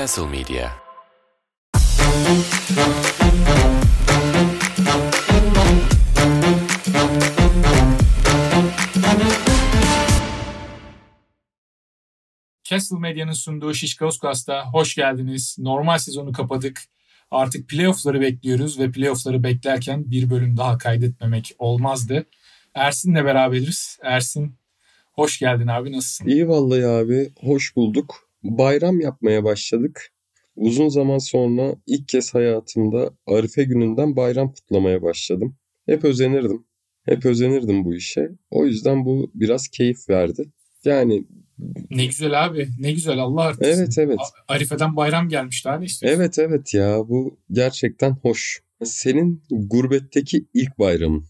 Castle Media Castle Medya'nın sunduğu Şişkausgas'ta hoş geldiniz. Normal sezonu kapadık. Artık playoff'ları bekliyoruz ve playoff'ları beklerken bir bölüm daha kaydetmemek olmazdı. Ersin'le beraberiz. Ersin hoş geldin abi nasılsın? İyi vallahi abi hoş bulduk. Bayram yapmaya başladık. Uzun zaman sonra ilk kez hayatımda Arife gününden bayram kutlamaya başladım. Hep özenirdim. Hep özenirdim bu işe. O yüzden bu biraz keyif verdi. Yani Ne güzel abi ne güzel Allah artırsın. evet evet. Arife'den bayram gelmiş daha ne istiyorsun? Evet evet ya bu gerçekten hoş. Senin gurbetteki ilk bayramın.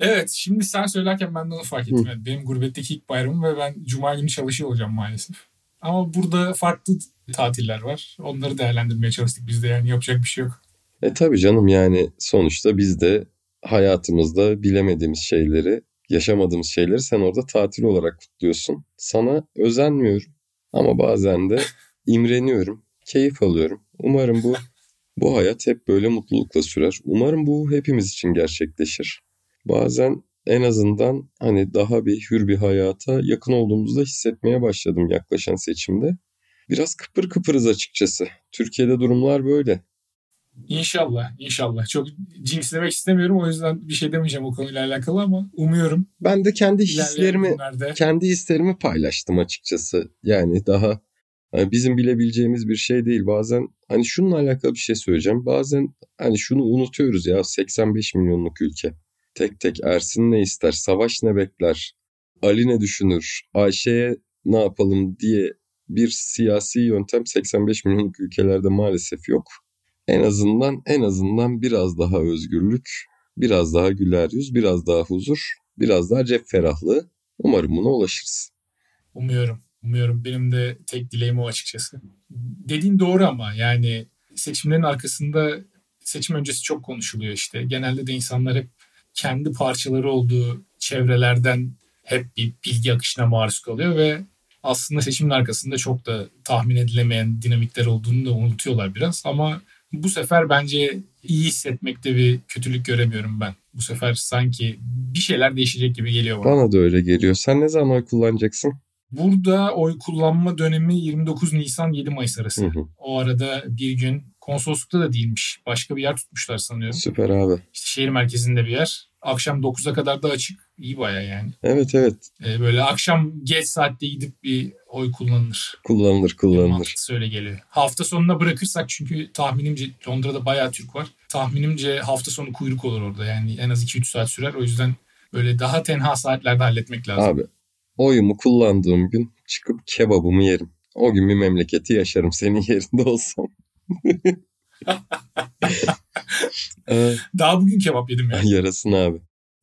Evet şimdi sen söylerken ben de onu fark ettim. Yani benim gurbetteki ilk bayramım ve ben cuma günü çalışıyor olacağım maalesef. Ama burada farklı tatiller var. Onları değerlendirmeye çalıştık biz de yani yapacak bir şey yok. E tabii canım yani sonuçta biz de hayatımızda bilemediğimiz şeyleri, yaşamadığımız şeyleri sen orada tatil olarak kutluyorsun. Sana özenmiyorum ama bazen de imreniyorum, keyif alıyorum. Umarım bu bu hayat hep böyle mutlulukla sürer. Umarım bu hepimiz için gerçekleşir. Bazen en azından hani daha bir hür bir hayata yakın olduğumuzu da hissetmeye başladım yaklaşan seçimde. Biraz kıpır kıpırız açıkçası. Türkiye'de durumlar böyle. İnşallah, inşallah. Çok cinslemek istemiyorum o yüzden bir şey demeyeceğim o konuyla alakalı ama umuyorum Ben de kendi hislerimi günlerde kendi hislerimi paylaştım açıkçası. Yani daha hani bizim bilebileceğimiz bir şey değil. Bazen hani şununla alakalı bir şey söyleyeceğim. Bazen hani şunu unutuyoruz ya 85 milyonluk ülke. Tek tek Ersin ne ister, Savaş ne bekler, Ali ne düşünür, Ayşe'ye ne yapalım diye bir siyasi yöntem 85 milyonluk ülkelerde maalesef yok. En azından en azından biraz daha özgürlük, biraz daha güler yüz, biraz daha huzur, biraz daha cep ferahlığı. Umarım buna ulaşırız. umuyorum. Umuyorum. Benim de tek dileğim o açıkçası. Dediğin doğru ama yani seçimlerin arkasında seçim öncesi çok konuşuluyor işte. Genelde de insanlar hep kendi parçaları olduğu çevrelerden hep bir bilgi akışına maruz kalıyor ve aslında seçimin arkasında çok da tahmin edilemeyen dinamikler olduğunu da unutuyorlar biraz ama bu sefer bence iyi hissetmekte bir kötülük göremiyorum ben. Bu sefer sanki bir şeyler değişecek gibi geliyor bana. Bana da öyle geliyor. Sen ne zaman oy kullanacaksın? Burada oy kullanma dönemi 29 Nisan 7 Mayıs arası. Hı hı. O arada bir gün konsoloslukta da değilmiş. Başka bir yer tutmuşlar sanıyorum. Süper abi. İşte şehir merkezinde bir yer. Akşam 9'a kadar da açık. İyi baya yani. Evet evet Ee, böyle akşam geç saatte gidip bir oy kullanılır. kullanılır kullanılır. mantıklısı öyle geliyor. Hafta sonuna bırakırsak çünkü tahminimce Londra'da bayağı Türk var. Tahminimce hafta sonu kuyruk olur orada. Yani en az 2-3 saat sürer. O yüzden böyle daha tenha saatlerde halletmek lazım. Abi oyumu kullandığım gün çıkıp kebabımı yerim. O gün bir memleketi yaşarım senin yerinde olsam. Ee, Daha bugün kebap yedim ya. yarasın abi.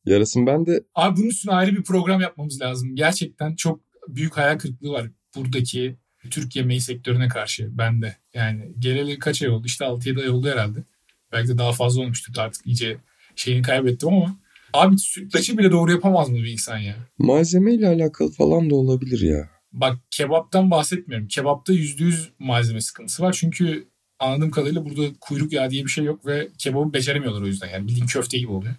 Yarasın ben de Abi bunun üstüne ayrı bir program yapmamız lazım. Gerçekten çok büyük hayal kırıklığı var buradaki Türk yemeği sektörüne karşı bende. Yani geleli kaç ay oldu? İşte 6-7 ay oldu herhalde. Belki de daha fazla olmuştu artık iyice şeyini kaybettim ama abi sütlaçı bile doğru yapamaz mı bir insan ya? malzemeyle alakalı falan da olabilir ya. Bak kebaptan bahsetmiyorum. Kebapta %100 malzeme sıkıntısı var. Çünkü anladığım kadarıyla burada kuyruk yağı diye bir şey yok ve kebabı beceremiyorlar o yüzden. Yani bildiğin köfte gibi oluyor.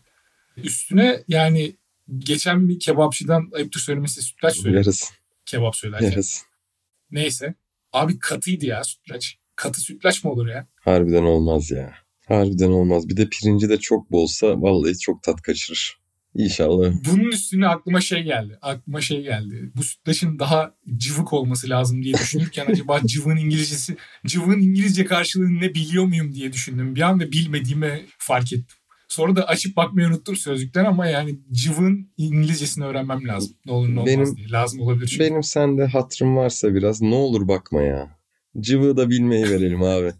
Üstüne yani geçen bir kebapçıdan ayıptır söylemesi sütlaç. Yarasın. Kebap söylerken. Yarasın. Neyse. Abi katıydı ya sütlaç. Katı sütlaç mı olur ya? Harbiden olmaz ya. Harbiden olmaz. Bir de pirinci de çok bolsa vallahi çok tat kaçırır. İnşallah. Bunun üstüne aklıma şey geldi. Aklıma şey geldi. Bu sütlaçın daha cıvık olması lazım diye düşünürken acaba cıvığın İngilizcesi, cıvığın İngilizce karşılığını ne biliyor muyum diye düşündüm. Bir anda bilmediğimi fark ettim. Sonra da açıp bakmayı unuttum sözlükten ama yani cıvığın İngilizcesini öğrenmem lazım. Ne olur ne olmaz Benim- diye. Lazım olabilir çünkü. Benim sende hatırım varsa biraz ne olur bakma ya. Cıvığı da bilmeyi verelim abi.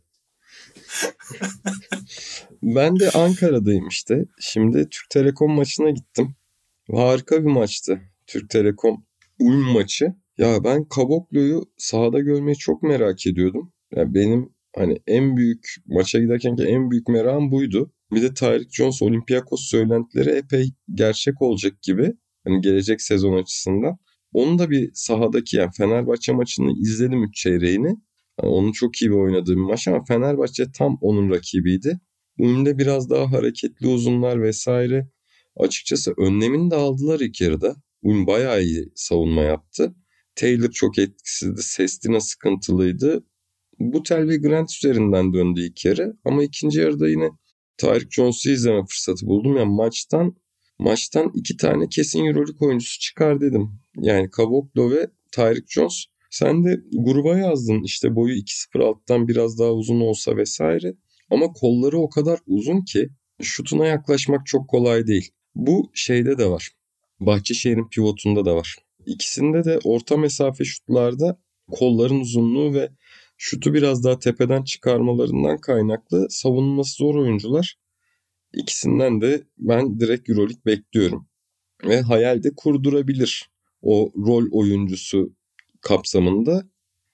Ben de Ankara'dayım işte. Şimdi Türk Telekom maçına gittim. Harika bir maçtı. Türk Telekom Ulm maçı. Ya ben Kaboklu'yu sahada görmeyi çok merak ediyordum. Ya benim hani en büyük maça giderken ki en büyük merakım buydu. Bir de Tyreek Jones Olympiakos söylentileri epey gerçek olacak gibi. Hani gelecek sezon açısından. Onu da bir sahadaki yani Fenerbahçe maçını izledim 3 çeyreğini. Yani onun çok iyi bir oynadığı bir maç ama Fenerbahçe tam onun rakibiydi. Önünde biraz daha hareketli uzunlar vesaire. Açıkçası önlemini de aldılar ilk yarıda. Ulm bayağı iyi savunma yaptı. Taylor çok etkisizdi. Sestina sıkıntılıydı. Butel ve Grant üzerinden döndü ilk yarı. Ama ikinci yarıda yine Tyreek Jones'u izleme fırsatı buldum. Yani maçtan maçtan iki tane kesin Euroleague oyuncusu çıkar dedim. Yani Kaboklo ve Tyreek Jones. Sen de gruba yazdın işte boyu 2-0 alttan biraz daha uzun olsa vesaire. Ama kolları o kadar uzun ki şutuna yaklaşmak çok kolay değil. Bu şeyde de var. Bahçeşehir'in pivotunda da var. İkisinde de orta mesafe şutlarda kolların uzunluğu ve şutu biraz daha tepeden çıkarmalarından kaynaklı savunması zor oyuncular. İkisinden de ben direkt Euroleague bekliyorum. Ve hayalde kurdurabilir o rol oyuncusu kapsamında.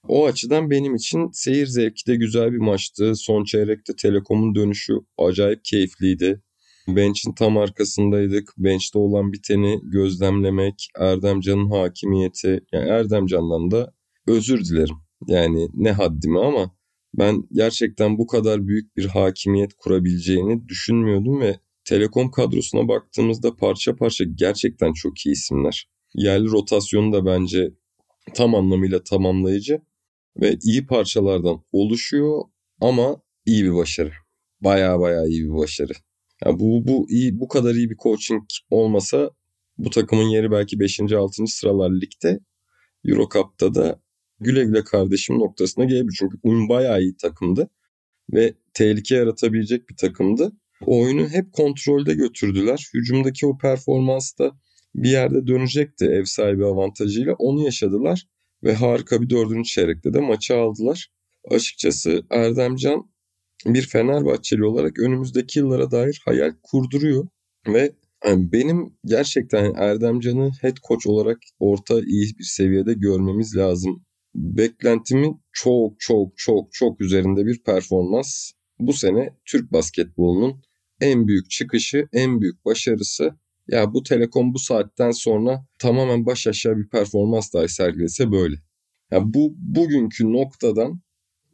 O açıdan benim için seyir zevki de güzel bir maçtı. Son çeyrekte Telekom'un dönüşü acayip keyifliydi. Bench'in tam arkasındaydık. Bench'te olan biteni gözlemlemek, Erdemcan'ın hakimiyeti. Yani Erdemcan'dan da özür dilerim. Yani ne haddime ama ben gerçekten bu kadar büyük bir hakimiyet kurabileceğini düşünmüyordum ve Telekom kadrosuna baktığımızda parça parça gerçekten çok iyi isimler. Yerli rotasyonu da bence tam anlamıyla tamamlayıcı ve iyi parçalardan oluşuyor ama iyi bir başarı. Baya baya iyi bir başarı. Yani bu bu iyi bu kadar iyi bir coaching olmasa bu takımın yeri belki 5. 6. sıralar ligde. Euro Cup'ta da güle güle kardeşim noktasına gelebilir. Çünkü Ulm bayağı iyi takımdı ve tehlike yaratabilecek bir takımdı. Oyunu hep kontrolde götürdüler. Hücumdaki o performans da bir yerde dönecekti ev sahibi avantajıyla. Onu yaşadılar ve harika bir dördüncü çeyrekte de maçı aldılar. Açıkçası Erdemcan bir Fenerbahçeli olarak önümüzdeki yıllara dair hayal kurduruyor ve yani benim gerçekten Erdemcan'ı head coach olarak orta iyi bir seviyede görmemiz lazım. Beklentimin çok çok çok çok üzerinde bir performans. Bu sene Türk basketbolunun en büyük çıkışı, en büyük başarısı. Ya bu Telekom bu saatten sonra tamamen baş aşağı bir performans dahi sergilese böyle. Ya bu bugünkü noktadan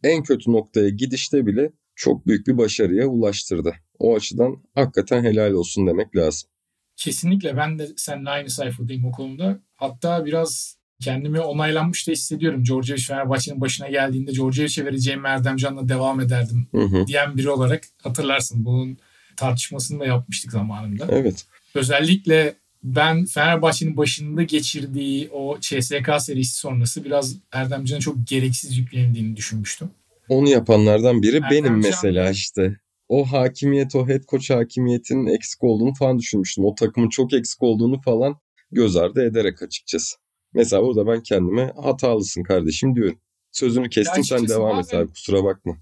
en kötü noktaya gidişte bile çok büyük bir başarıya ulaştırdı. O açıdan hakikaten helal olsun demek lazım. Kesinlikle ben de seninle aynı sayfadayım o konuda. Hatta biraz kendimi onaylanmış da hissediyorum. Djordjevic Fenerbahçe'nin başına geldiğinde Djordjevic'e vereceğim Erdemcan'la devam ederdim hı hı. diyen biri olarak hatırlarsın. Bunun tartışmasını da yapmıştık zamanında. Evet. Özellikle ben Fenerbahçe'nin başında geçirdiği o CSK serisi sonrası biraz Erdemcan'a çok gereksiz yüklendiğini düşünmüştüm. Onu yapanlardan biri Erdem benim mesela işte. O hakimiyet, o head coach hakimiyetinin eksik olduğunu falan düşünmüştüm. O takımın çok eksik olduğunu falan göz ardı ederek açıkçası. Mesela orada ben kendime hatalısın kardeşim diyorum. Sözünü kestim sen devam et abi kusura bakma.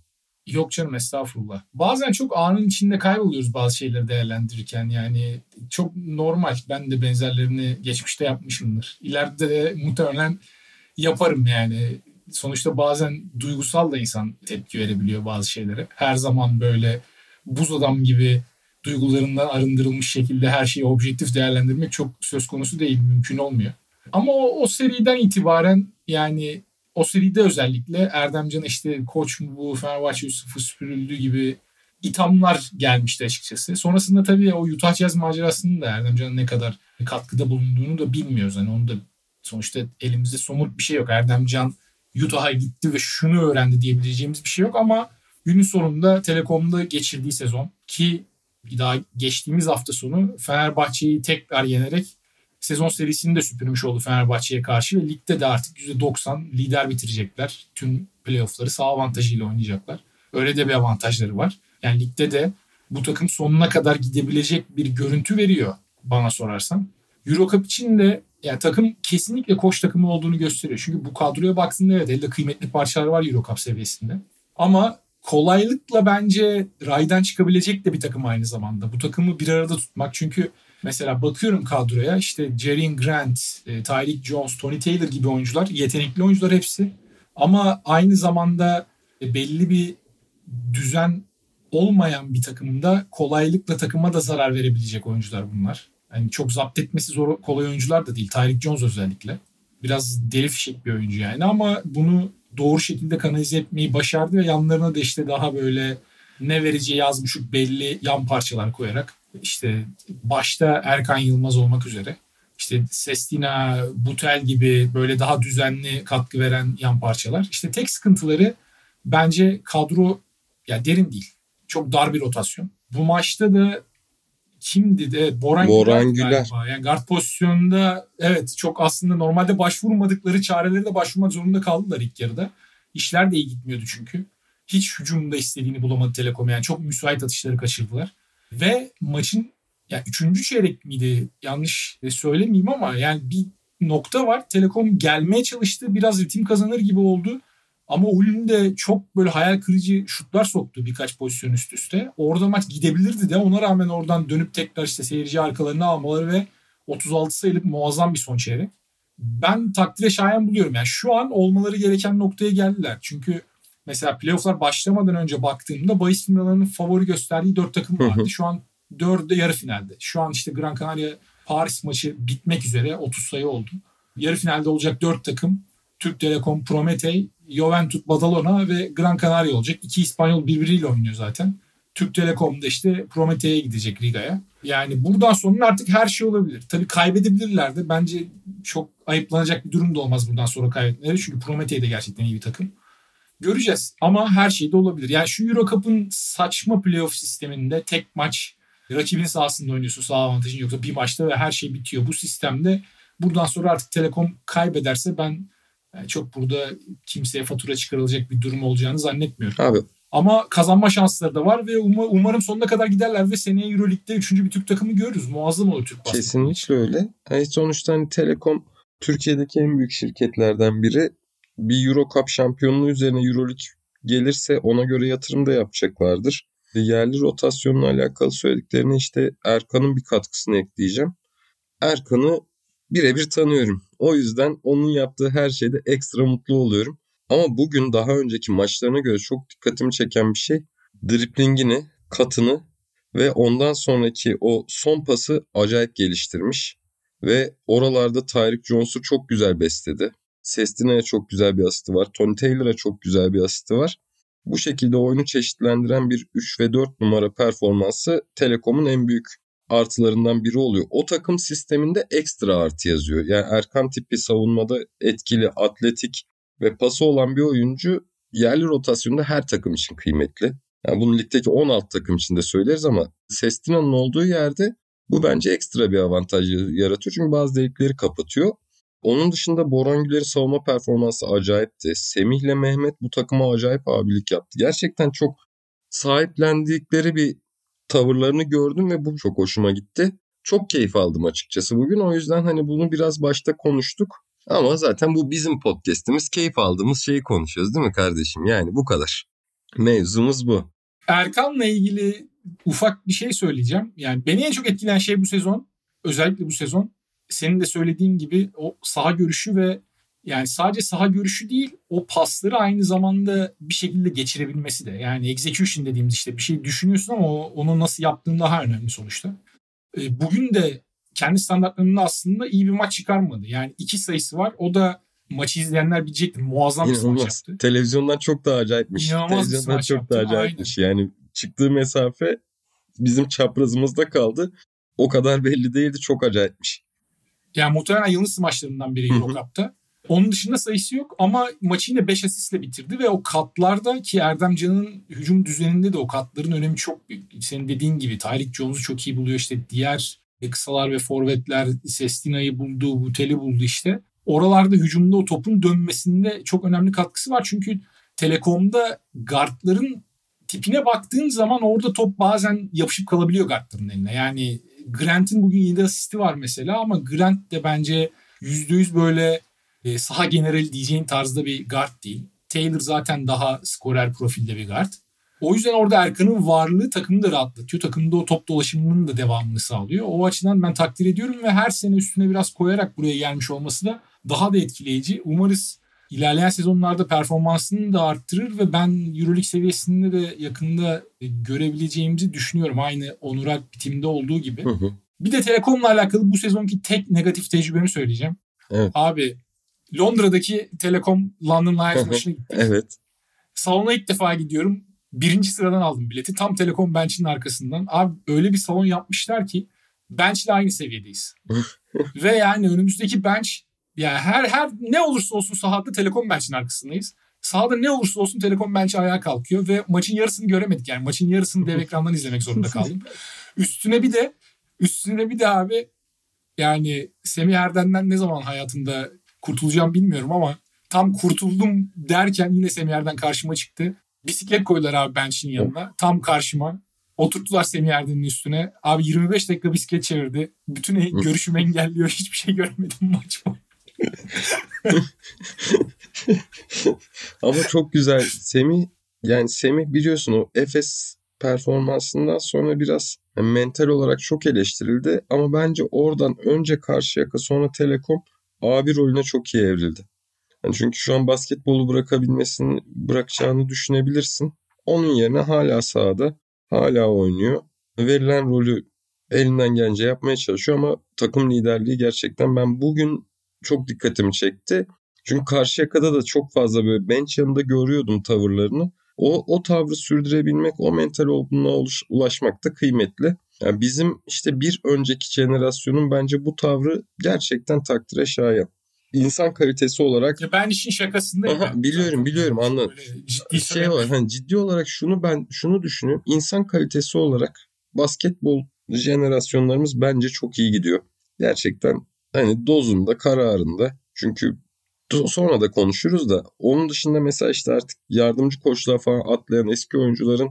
Yok canım estağfurullah. Bazen çok anın içinde kayboluyoruz bazı şeyleri değerlendirirken. Yani çok normal. Ben de benzerlerini geçmişte yapmışımdır. İleride de muhtemelen yaparım yani sonuçta bazen duygusal da insan tepki verebiliyor bazı şeylere. Her zaman böyle buz adam gibi duygularından arındırılmış şekilde her şeyi objektif değerlendirmek çok söz konusu değil, mümkün olmuyor. Ama o, o seriden itibaren yani o seride özellikle Erdemcan işte koç mu bu Fenerbahçe 3-0 süpürüldü gibi ithamlar gelmişti açıkçası. Sonrasında tabii o Utah Jazz macerasının da Erdemcan'ın ne kadar katkıda bulunduğunu da bilmiyoruz. Hani onu da sonuçta elimizde somut bir şey yok. Erdemcan Utah'a gitti ve şunu öğrendi diyebileceğimiz bir şey yok ama günün sonunda Telekom'da geçirdiği sezon ki daha geçtiğimiz hafta sonu Fenerbahçe'yi tekrar yenerek sezon serisini de süpürmüş oldu Fenerbahçe'ye karşı ve ligde de artık %90 lider bitirecekler. Tüm playoff'ları sağ avantajıyla oynayacaklar. Öyle de bir avantajları var. Yani ligde de bu takım sonuna kadar gidebilecek bir görüntü veriyor bana sorarsan. Eurocup için de yani takım kesinlikle koç takımı olduğunu gösteriyor. Çünkü bu kadroya baktığında evet elde kıymetli parçalar var Euro Cup seviyesinde. Ama kolaylıkla bence raydan çıkabilecek de bir takım aynı zamanda. Bu takımı bir arada tutmak çünkü mesela bakıyorum kadroya işte Jerry Grant, e, Tyreek Jones, Tony Taylor gibi oyuncular yetenekli oyuncular hepsi. Ama aynı zamanda e, belli bir düzen olmayan bir takımda kolaylıkla takıma da zarar verebilecek oyuncular bunlar. Yani çok zapt etmesi zor kolay oyuncular da değil. Tyreek Jones özellikle. Biraz deli fişek bir oyuncu yani ama bunu doğru şekilde kanalize etmeyi başardı ve yanlarına da işte daha böyle ne vereceği az buçuk belli yan parçalar koyarak işte başta Erkan Yılmaz olmak üzere işte Sestina, Butel gibi böyle daha düzenli katkı veren yan parçalar. İşte tek sıkıntıları bence kadro ya derin değil. Çok dar bir rotasyon. Bu maçta da kimdi de Boran, Boran Güler. Galiba. Yani guard pozisyonunda evet çok aslında normalde başvurmadıkları çareleri de başvurmak zorunda kaldılar ilk yarıda. İşler de iyi gitmiyordu çünkü. Hiç hücumda istediğini bulamadı Telekom. Yani çok müsait atışları kaçırdılar. Ve maçın ya üçüncü çeyrek miydi? Yanlış söylemeyeyim ama yani bir nokta var. Telekom gelmeye çalıştı. Biraz ritim kazanır gibi oldu. Ama Ulm de çok böyle hayal kırıcı şutlar soktu birkaç pozisyon üst üste. Orada maç gidebilirdi de ona rağmen oradan dönüp tekrar işte seyirci arkalarını almaları ve 36 sayılık muazzam bir son çeyrek. Ben takdire şayan buluyorum. Yani şu an olmaları gereken noktaya geldiler. Çünkü mesela playofflar başlamadan önce baktığımda bahis finallerinin favori gösterdiği dört takım vardı. Şu an dördü yarı finalde. Şu an işte Gran Canaria Paris maçı bitmek üzere 30 sayı oldu. Yarı finalde olacak dört takım Türk Telekom, Prometey, Juventus Badalona ve Gran Canaria olacak. İki İspanyol birbiriyle oynuyor zaten. Türk Telekom'da işte Prometey'e gidecek Riga'ya. Yani buradan sonra artık her şey olabilir. Tabii kaybedebilirler de. Bence çok ayıplanacak bir durum da olmaz buradan sonra kaybetmeleri. Çünkü Prometey de gerçekten iyi bir takım. Göreceğiz ama her şey de olabilir. Yani şu Euro Cup'ın saçma playoff sisteminde tek maç rakibin sahasında oynuyorsun sağ avantajın yoksa bir maçta ve her şey bitiyor. Bu sistemde buradan sonra artık Telekom kaybederse ben yani çok burada kimseye fatura çıkarılacak bir durum olacağını zannetmiyorum. Abi ama kazanma şansları da var ve um- umarım sonuna kadar giderler ve seneye Euroleague'de 3. bir Türk takımı görürüz. Muazzam olur Türk basketbolu. Kesinlikle öyle. Yani sonuçta hani Telekom Türkiye'deki en büyük şirketlerden biri. Bir Euro Cup şampiyonluğu üzerine Euroleague gelirse ona göre yatırım da yapacaklardır. Yerli rotasyonla alakalı söylediklerine işte Erkan'ın bir katkısını ekleyeceğim. Erkan'ı birebir tanıyorum. O yüzden onun yaptığı her şeyde ekstra mutlu oluyorum. Ama bugün daha önceki maçlarına göre çok dikkatimi çeken bir şey driplingini, katını ve ondan sonraki o son pası acayip geliştirmiş. Ve oralarda Tyreek Jones'u çok güzel besledi. Sestina'ya çok güzel bir asisti var. Tony Taylor'a çok güzel bir asisti var. Bu şekilde oyunu çeşitlendiren bir 3 ve 4 numara performansı Telekom'un en büyük artılarından biri oluyor. O takım sisteminde ekstra artı yazıyor. Yani Erkan tipi savunmada etkili, atletik ve pası olan bir oyuncu yerli rotasyonda her takım için kıymetli. Yani bunu ligdeki 16 takım için de söyleriz ama Sestina'nın olduğu yerde bu bence ekstra bir avantaj yaratıyor. Çünkü bazı delikleri kapatıyor. Onun dışında Boran Güler'in savunma performansı acayipti. Semih ile Mehmet bu takıma acayip abilik yaptı. Gerçekten çok sahiplendikleri bir tavırlarını gördüm ve bu çok hoşuma gitti. Çok keyif aldım açıkçası bugün. O yüzden hani bunu biraz başta konuştuk. Ama zaten bu bizim podcast'imiz. Keyif aldığımız şeyi konuşuyoruz değil mi kardeşim? Yani bu kadar. Mevzumuz bu. Erkan'la ilgili ufak bir şey söyleyeceğim. Yani beni en çok etkileyen şey bu sezon, özellikle bu sezon senin de söylediğin gibi o saha görüşü ve yani sadece saha görüşü değil o pasları aynı zamanda bir şekilde geçirebilmesi de. Yani execution dediğimiz işte bir şey düşünüyorsun ama onu nasıl yaptığın daha önemli sonuçta. E, bugün de kendi standartlarında aslında iyi bir maç çıkarmadı. Yani iki sayısı var. O da maçı izleyenler bilecektir. Muazzam bir smaç yaptı. Televizyondan çok daha acayipmiş. İnanılmaz Televizyondan çok yaptı. daha acayipmiş. Yani çıktığı mesafe bizim çaprazımızda kaldı. O kadar belli değildi. Çok acayipmiş. Yani muhtemelen yılın smaçlarından biri Euro Cup'ta. Onun dışında sayısı yok ama maçı yine 5 asistle bitirdi ve o katlarda ki Erdem Can'ın hücum düzeninde de o katların önemi çok büyük. Senin dediğin gibi Tyreek Jones'u çok iyi buluyor işte diğer kısalar ve forvetler Sestina'yı buldu, Butel'i buldu işte. Oralarda hücumda o topun dönmesinde çok önemli katkısı var. Çünkü Telekom'da guardların tipine baktığın zaman orada top bazen yapışıp kalabiliyor guardların eline. Yani Grant'in bugün 7 asisti var mesela ama Grant de bence %100 böyle e, saha generali diyeceğin tarzda bir guard değil. Taylor zaten daha skorer profilde bir guard. O yüzden orada Erkan'ın varlığı takımı da rahatlatıyor. Takımda o top dolaşımının da devamını sağlıyor. O açıdan ben takdir ediyorum ve her sene üstüne biraz koyarak buraya gelmiş olması da daha da etkileyici. Umarız ilerleyen sezonlarda performansını da arttırır ve ben Euroleague seviyesinde de yakında görebileceğimizi düşünüyorum. Aynı Onur Alp bitiminde olduğu gibi. Hı hı. Bir de Telekom'la alakalı bu sezonki tek negatif tecrübemi söyleyeceğim. Evet. Abi Londra'daki Telekom London Lions maçına gittik. evet. Salona ilk defa gidiyorum. Birinci sıradan aldım bileti. Tam Telekom bench'in arkasından. Abi öyle bir salon yapmışlar ki bench'le aynı seviyedeyiz. Ve yani önümüzdeki bench yani her her ne olursa olsun sahada Telekom bench'in arkasındayız. Sahada ne olursa olsun Telekom bench'i ayağa kalkıyor ve maçın yarısını göremedik yani. Maçın yarısını dev ekrandan izlemek zorunda kaldım. Üstüne bir de üstüne bir de abi yani Semih Erden'den ne zaman hayatımda kurtulacağım bilmiyorum ama tam kurtuldum derken yine Semih Erden karşıma çıktı. Bisiklet koydular abi bench'in yanına. Tam karşıma. Oturttular Semih Erden'in üstüne. Abi 25 dakika bisiklet çevirdi. Bütün görüşümü engelliyor. Hiçbir şey görmedim maç Ama çok güzel. Semih yani Semih biliyorsun o Efes performansından sonra biraz mental olarak çok eleştirildi. Ama bence oradan önce Karşıyaka sonra Telekom abi rolüne çok iyi evrildi. Yani çünkü şu an basketbolu bırakabilmesini bırakacağını düşünebilirsin. Onun yerine hala sahada, hala oynuyor. Verilen rolü elinden gelince yapmaya çalışıyor ama takım liderliği gerçekten ben bugün çok dikkatimi çekti. Çünkü Karşıyaka'da da çok fazla böyle bench yanında görüyordum tavırlarını. O, o tavrı sürdürebilmek, o mental olgunluğa ulaşmak da kıymetli. Yani bizim işte bir önceki jenerasyonun bence bu tavrı gerçekten takdire şayan. İnsan kalitesi olarak... Ya ben işin şakasındayım. Aha, biliyorum biliyorum anladım. Ciddi şey var, hani ciddi olarak şunu ben şunu düşünüyorum. İnsan kalitesi olarak basketbol jenerasyonlarımız bence çok iyi gidiyor. Gerçekten hani dozunda, kararında. Çünkü sonra da konuşuruz da onun dışında mesela işte artık yardımcı koçluğa falan atlayan eski oyuncuların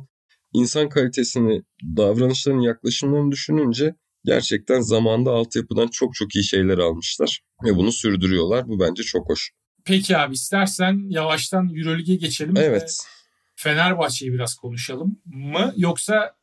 insan kalitesini, davranışlarını, yaklaşımlarını düşününce gerçekten zamanda altyapıdan çok çok iyi şeyler almışlar ve bunu sürdürüyorlar. Bu bence çok hoş. Peki abi istersen yavaştan Euroleague'e geçelim. Evet. Fenerbahçe'yi biraz konuşalım mı yoksa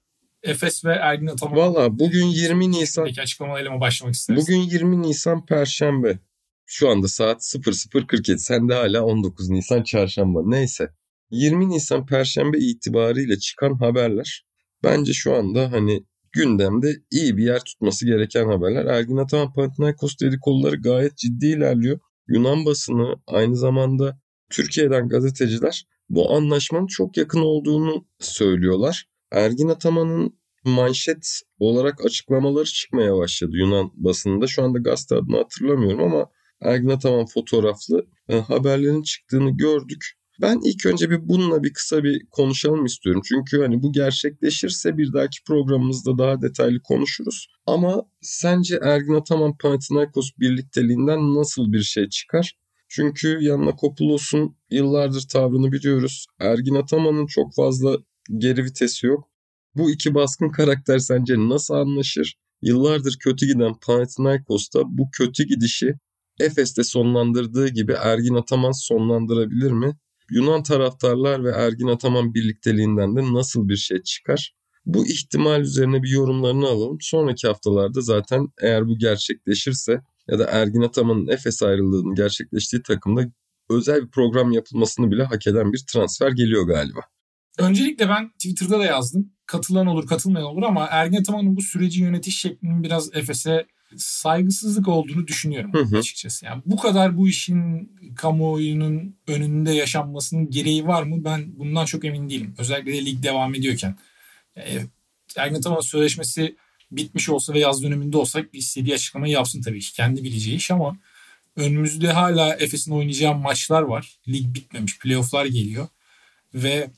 Efes ve Ergin Ataman. Valla bugün 20 Nisan. açıklamalarıyla mı başlamak istersin? Bugün 20 Nisan Perşembe. Şu anda saat 00.47. Sen de hala 19 Nisan Çarşamba. Neyse. 20 Nisan Perşembe itibariyle çıkan haberler bence şu anda hani gündemde iyi bir yer tutması gereken haberler. Ergin Ataman Panathinaikos dedikoduları gayet ciddi ilerliyor. Yunan basını aynı zamanda Türkiye'den gazeteciler bu anlaşmanın çok yakın olduğunu söylüyorlar. Ergin Ataman'ın manşet olarak açıklamaları çıkmaya başladı Yunan basınında. Şu anda gazete adını hatırlamıyorum ama Ergin Ataman fotoğraflı e, haberlerin çıktığını gördük. Ben ilk önce bir bununla bir kısa bir konuşalım istiyorum. Çünkü hani bu gerçekleşirse bir dahaki programımızda daha detaylı konuşuruz. Ama sence Ergin Ataman Panathinaikos birlikteliğinden nasıl bir şey çıkar? Çünkü yanına Kopulos'un yıllardır tavrını biliyoruz. Ergin Ataman'ın çok fazla geri vitesi yok. Bu iki baskın karakter sence nasıl anlaşır? Yıllardır kötü giden Panathinaikos'ta bu kötü gidişi Efes'te sonlandırdığı gibi Ergin Ataman sonlandırabilir mi? Yunan taraftarlar ve Ergin Ataman birlikteliğinden de nasıl bir şey çıkar? Bu ihtimal üzerine bir yorumlarını alalım. Sonraki haftalarda zaten eğer bu gerçekleşirse ya da Ergin Ataman'ın Efes ayrılığının gerçekleştiği takımda özel bir program yapılmasını bile hak eden bir transfer geliyor galiba. Öncelikle ben Twitter'da da yazdım. Katılan olur katılmayan olur ama Ergin Ataman'ın bu süreci yönetiş şeklinin biraz Efes'e saygısızlık olduğunu düşünüyorum hı hı. açıkçası. Yani bu kadar bu işin kamuoyunun önünde yaşanmasının gereği var mı? Ben bundan çok emin değilim. Özellikle de lig devam ediyorken. Yani Ergin Ataman sözleşmesi bitmiş olsa ve yaz döneminde olsak istediği açıklamayı yapsın tabii ki. Kendi bileceği iş ama önümüzde hala Efes'in oynayacağı maçlar var. Lig bitmemiş. Playoff'lar geliyor. Ve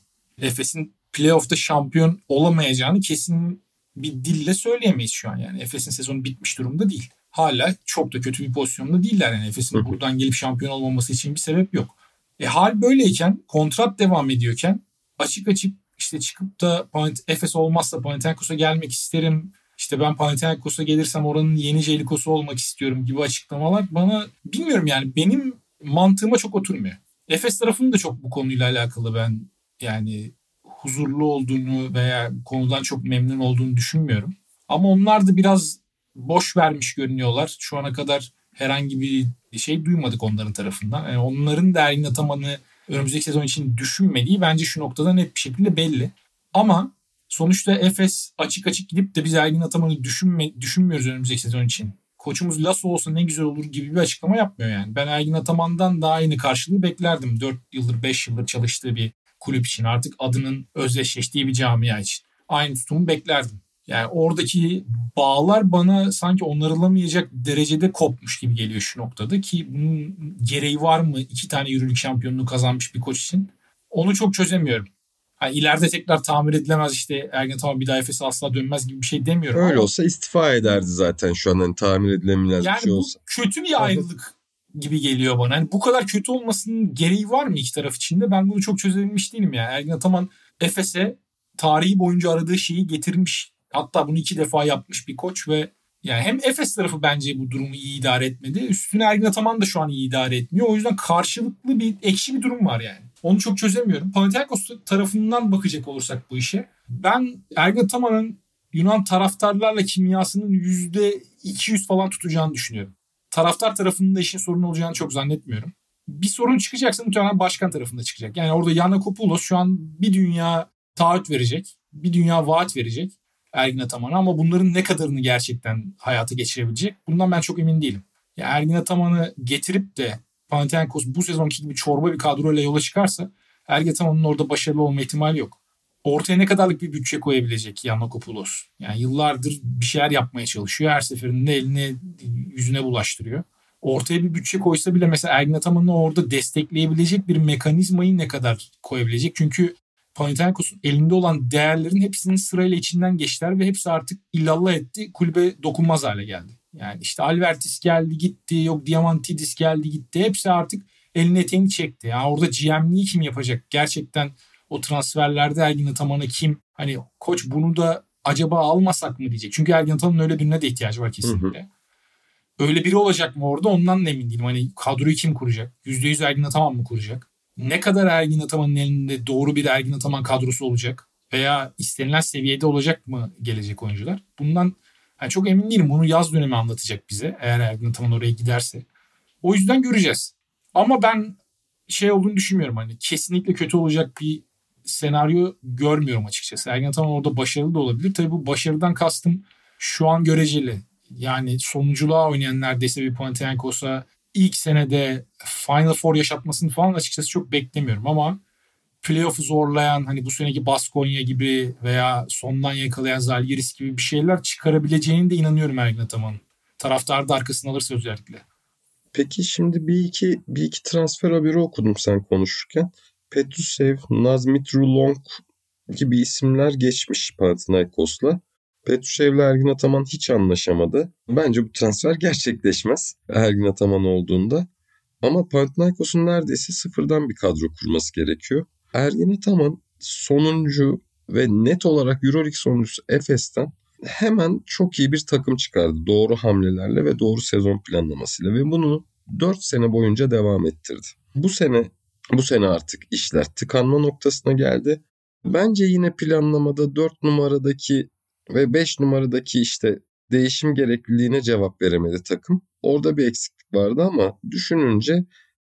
Efes'in playoff'ta şampiyon olamayacağını kesin bir dille söyleyemeyiz şu an yani. Efes'in sezonu bitmiş durumda değil. Hala çok da kötü bir pozisyonda değiller yani. Efes'in buradan gelip şampiyon olmaması için bir sebep yok. E hal böyleyken kontrat devam ediyorken açık açık işte çıkıp da Efes olmazsa Panathinaikos'a gelmek isterim. İşte ben Panathinaikos'a gelirsem oranın yeni Jelikosu olmak istiyorum gibi açıklamalar bana bilmiyorum yani benim mantığıma çok oturmuyor. Efes tarafının da çok bu konuyla alakalı ben yani huzurlu olduğunu veya konudan çok memnun olduğunu düşünmüyorum. Ama onlar da biraz boş vermiş görünüyorlar. Şu ana kadar herhangi bir şey duymadık onların tarafından. Yani onların Ergin Ataman'ı önümüzdeki sezon için düşünmediği bence şu noktada net bir şekilde belli. Ama sonuçta Efes açık açık gidip de biz Ergin Ataman'ı düşünme, düşünmüyoruz önümüzdeki sezon için koçumuz Lasso olsa ne güzel olur gibi bir açıklama yapmıyor yani. Ben Ergin Ataman'dan daha aynı karşılığı beklerdim. 4 yıldır 5 yıldır çalıştığı bir kulüp için artık adının özdeşleştiği bir camia için. Aynı tutumu beklerdim. Yani oradaki bağlar bana sanki onarılamayacak derecede kopmuş gibi geliyor şu noktada ki bunun gereği var mı iki tane yürürlük şampiyonluğu kazanmış bir koç için? Onu çok çözemiyorum. Yani ileride tekrar tamir edilemez işte Ergen tamam bir daha Efes'e asla dönmez gibi bir şey demiyorum. Öyle ama, olsa istifa ederdi zaten şu an hani tamir edilemez yani bir şey olsa. Yani kötü bir ayrılık gibi geliyor bana. Yani bu kadar kötü olmasının gereği var mı iki taraf içinde? Ben bunu çok çözebilmiş değilim yani. Ergin Ataman Efes'e tarihi boyunca aradığı şeyi getirmiş. Hatta bunu iki defa yapmış bir koç ve yani hem Efes tarafı bence bu durumu iyi idare etmedi. Üstüne Ergin Ataman da şu an iyi idare etmiyor. O yüzden karşılıklı bir ekşi bir durum var yani. Onu çok çözemiyorum. Panathinaikos tarafından bakacak olursak bu işe. Ben Ergin Ataman'ın Yunan taraftarlarla kimyasının %200 falan tutacağını düşünüyorum. Taraftar tarafında işin sorun olacağını çok zannetmiyorum. Bir sorun çıkacaksa muhtemelen başkan tarafında çıkacak. Yani orada Yanakopoulos şu an bir dünya taahhüt verecek. Bir dünya vaat verecek Ergin Ataman'a ama bunların ne kadarını gerçekten hayata geçirebilecek? Bundan ben çok emin değilim. Ya Ergin Ataman'ı getirip de Panathinaikos bu sezonki gibi çorba bir kadroyla yola çıkarsa Ergin Ataman'ın orada başarılı olma ihtimali yok. Ortaya ne kadarlık bir bütçe koyabilecek Yanakopoulos? Yani yıllardır bir şeyler yapmaya çalışıyor. Her seferinde eline yüzüne bulaştırıyor. Ortaya bir bütçe koysa bile mesela Ergin Ataman'ı orada destekleyebilecek bir mekanizmayı ne kadar koyabilecek? Çünkü Panathinaikos'un elinde olan değerlerin hepsinin sırayla içinden geçtiler ve hepsi artık illallah etti. Kulübe dokunmaz hale geldi. Yani işte Albertis geldi gitti, yok Diamantidis geldi gitti. Hepsi artık eline eteğini çekti. Yani orada GM'liği kim yapacak? Gerçekten o transferlerde Ergin Ataman'a kim? Hani koç bunu da acaba almasak mı diyecek. Çünkü Ergin Ataman'ın öyle birine de ihtiyacı var kesinlikle. Hı hı. Öyle biri olacak mı orada ondan da emin değilim. Hani kadroyu kim kuracak? %100 Ergin Ataman mı kuracak? Ne kadar Ergin Ataman'ın elinde doğru bir Ergin Ataman kadrosu olacak? Veya istenilen seviyede olacak mı gelecek oyuncular? Bundan yani çok emin değilim. Bunu yaz dönemi anlatacak bize. Eğer Ergin Ataman oraya giderse. O yüzden göreceğiz. Ama ben şey olduğunu düşünmüyorum. Hani kesinlikle kötü olacak bir senaryo görmüyorum açıkçası. Ergen Ataman orada başarılı da olabilir. Tabii bu başarıdan kastım şu an göreceli. Yani sonunculuğa oynayan neredeyse bir Panathinaikos'a ilk senede Final Four yaşatmasını falan açıkçası çok beklemiyorum ama playoff'u zorlayan hani bu seneki Baskonya gibi veya sondan yakalayan Zalgiris gibi bir şeyler çıkarabileceğini de inanıyorum Ergin Ataman'ın. Taraftar da arkasını alırsa özellikle. Peki şimdi bir iki bir iki transfer haberi okudum sen konuşurken. Petrusev, Nazmi Trulong gibi isimler geçmiş Panathinaikos'la. Petrusev'le Ergin Ataman hiç anlaşamadı. Bence bu transfer gerçekleşmez Ergin Ataman olduğunda. Ama Panathinaikos'un neredeyse sıfırdan bir kadro kurması gerekiyor. Ergin Ataman sonuncu ve net olarak Euroleague sonuncusu Efes'ten hemen çok iyi bir takım çıkardı. Doğru hamlelerle ve doğru sezon planlamasıyla ve bunu 4 sene boyunca devam ettirdi. Bu sene bu sene artık işler tıkanma noktasına geldi. Bence yine planlamada 4 numaradaki ve 5 numaradaki işte değişim gerekliliğine cevap veremedi takım. Orada bir eksiklik vardı ama düşününce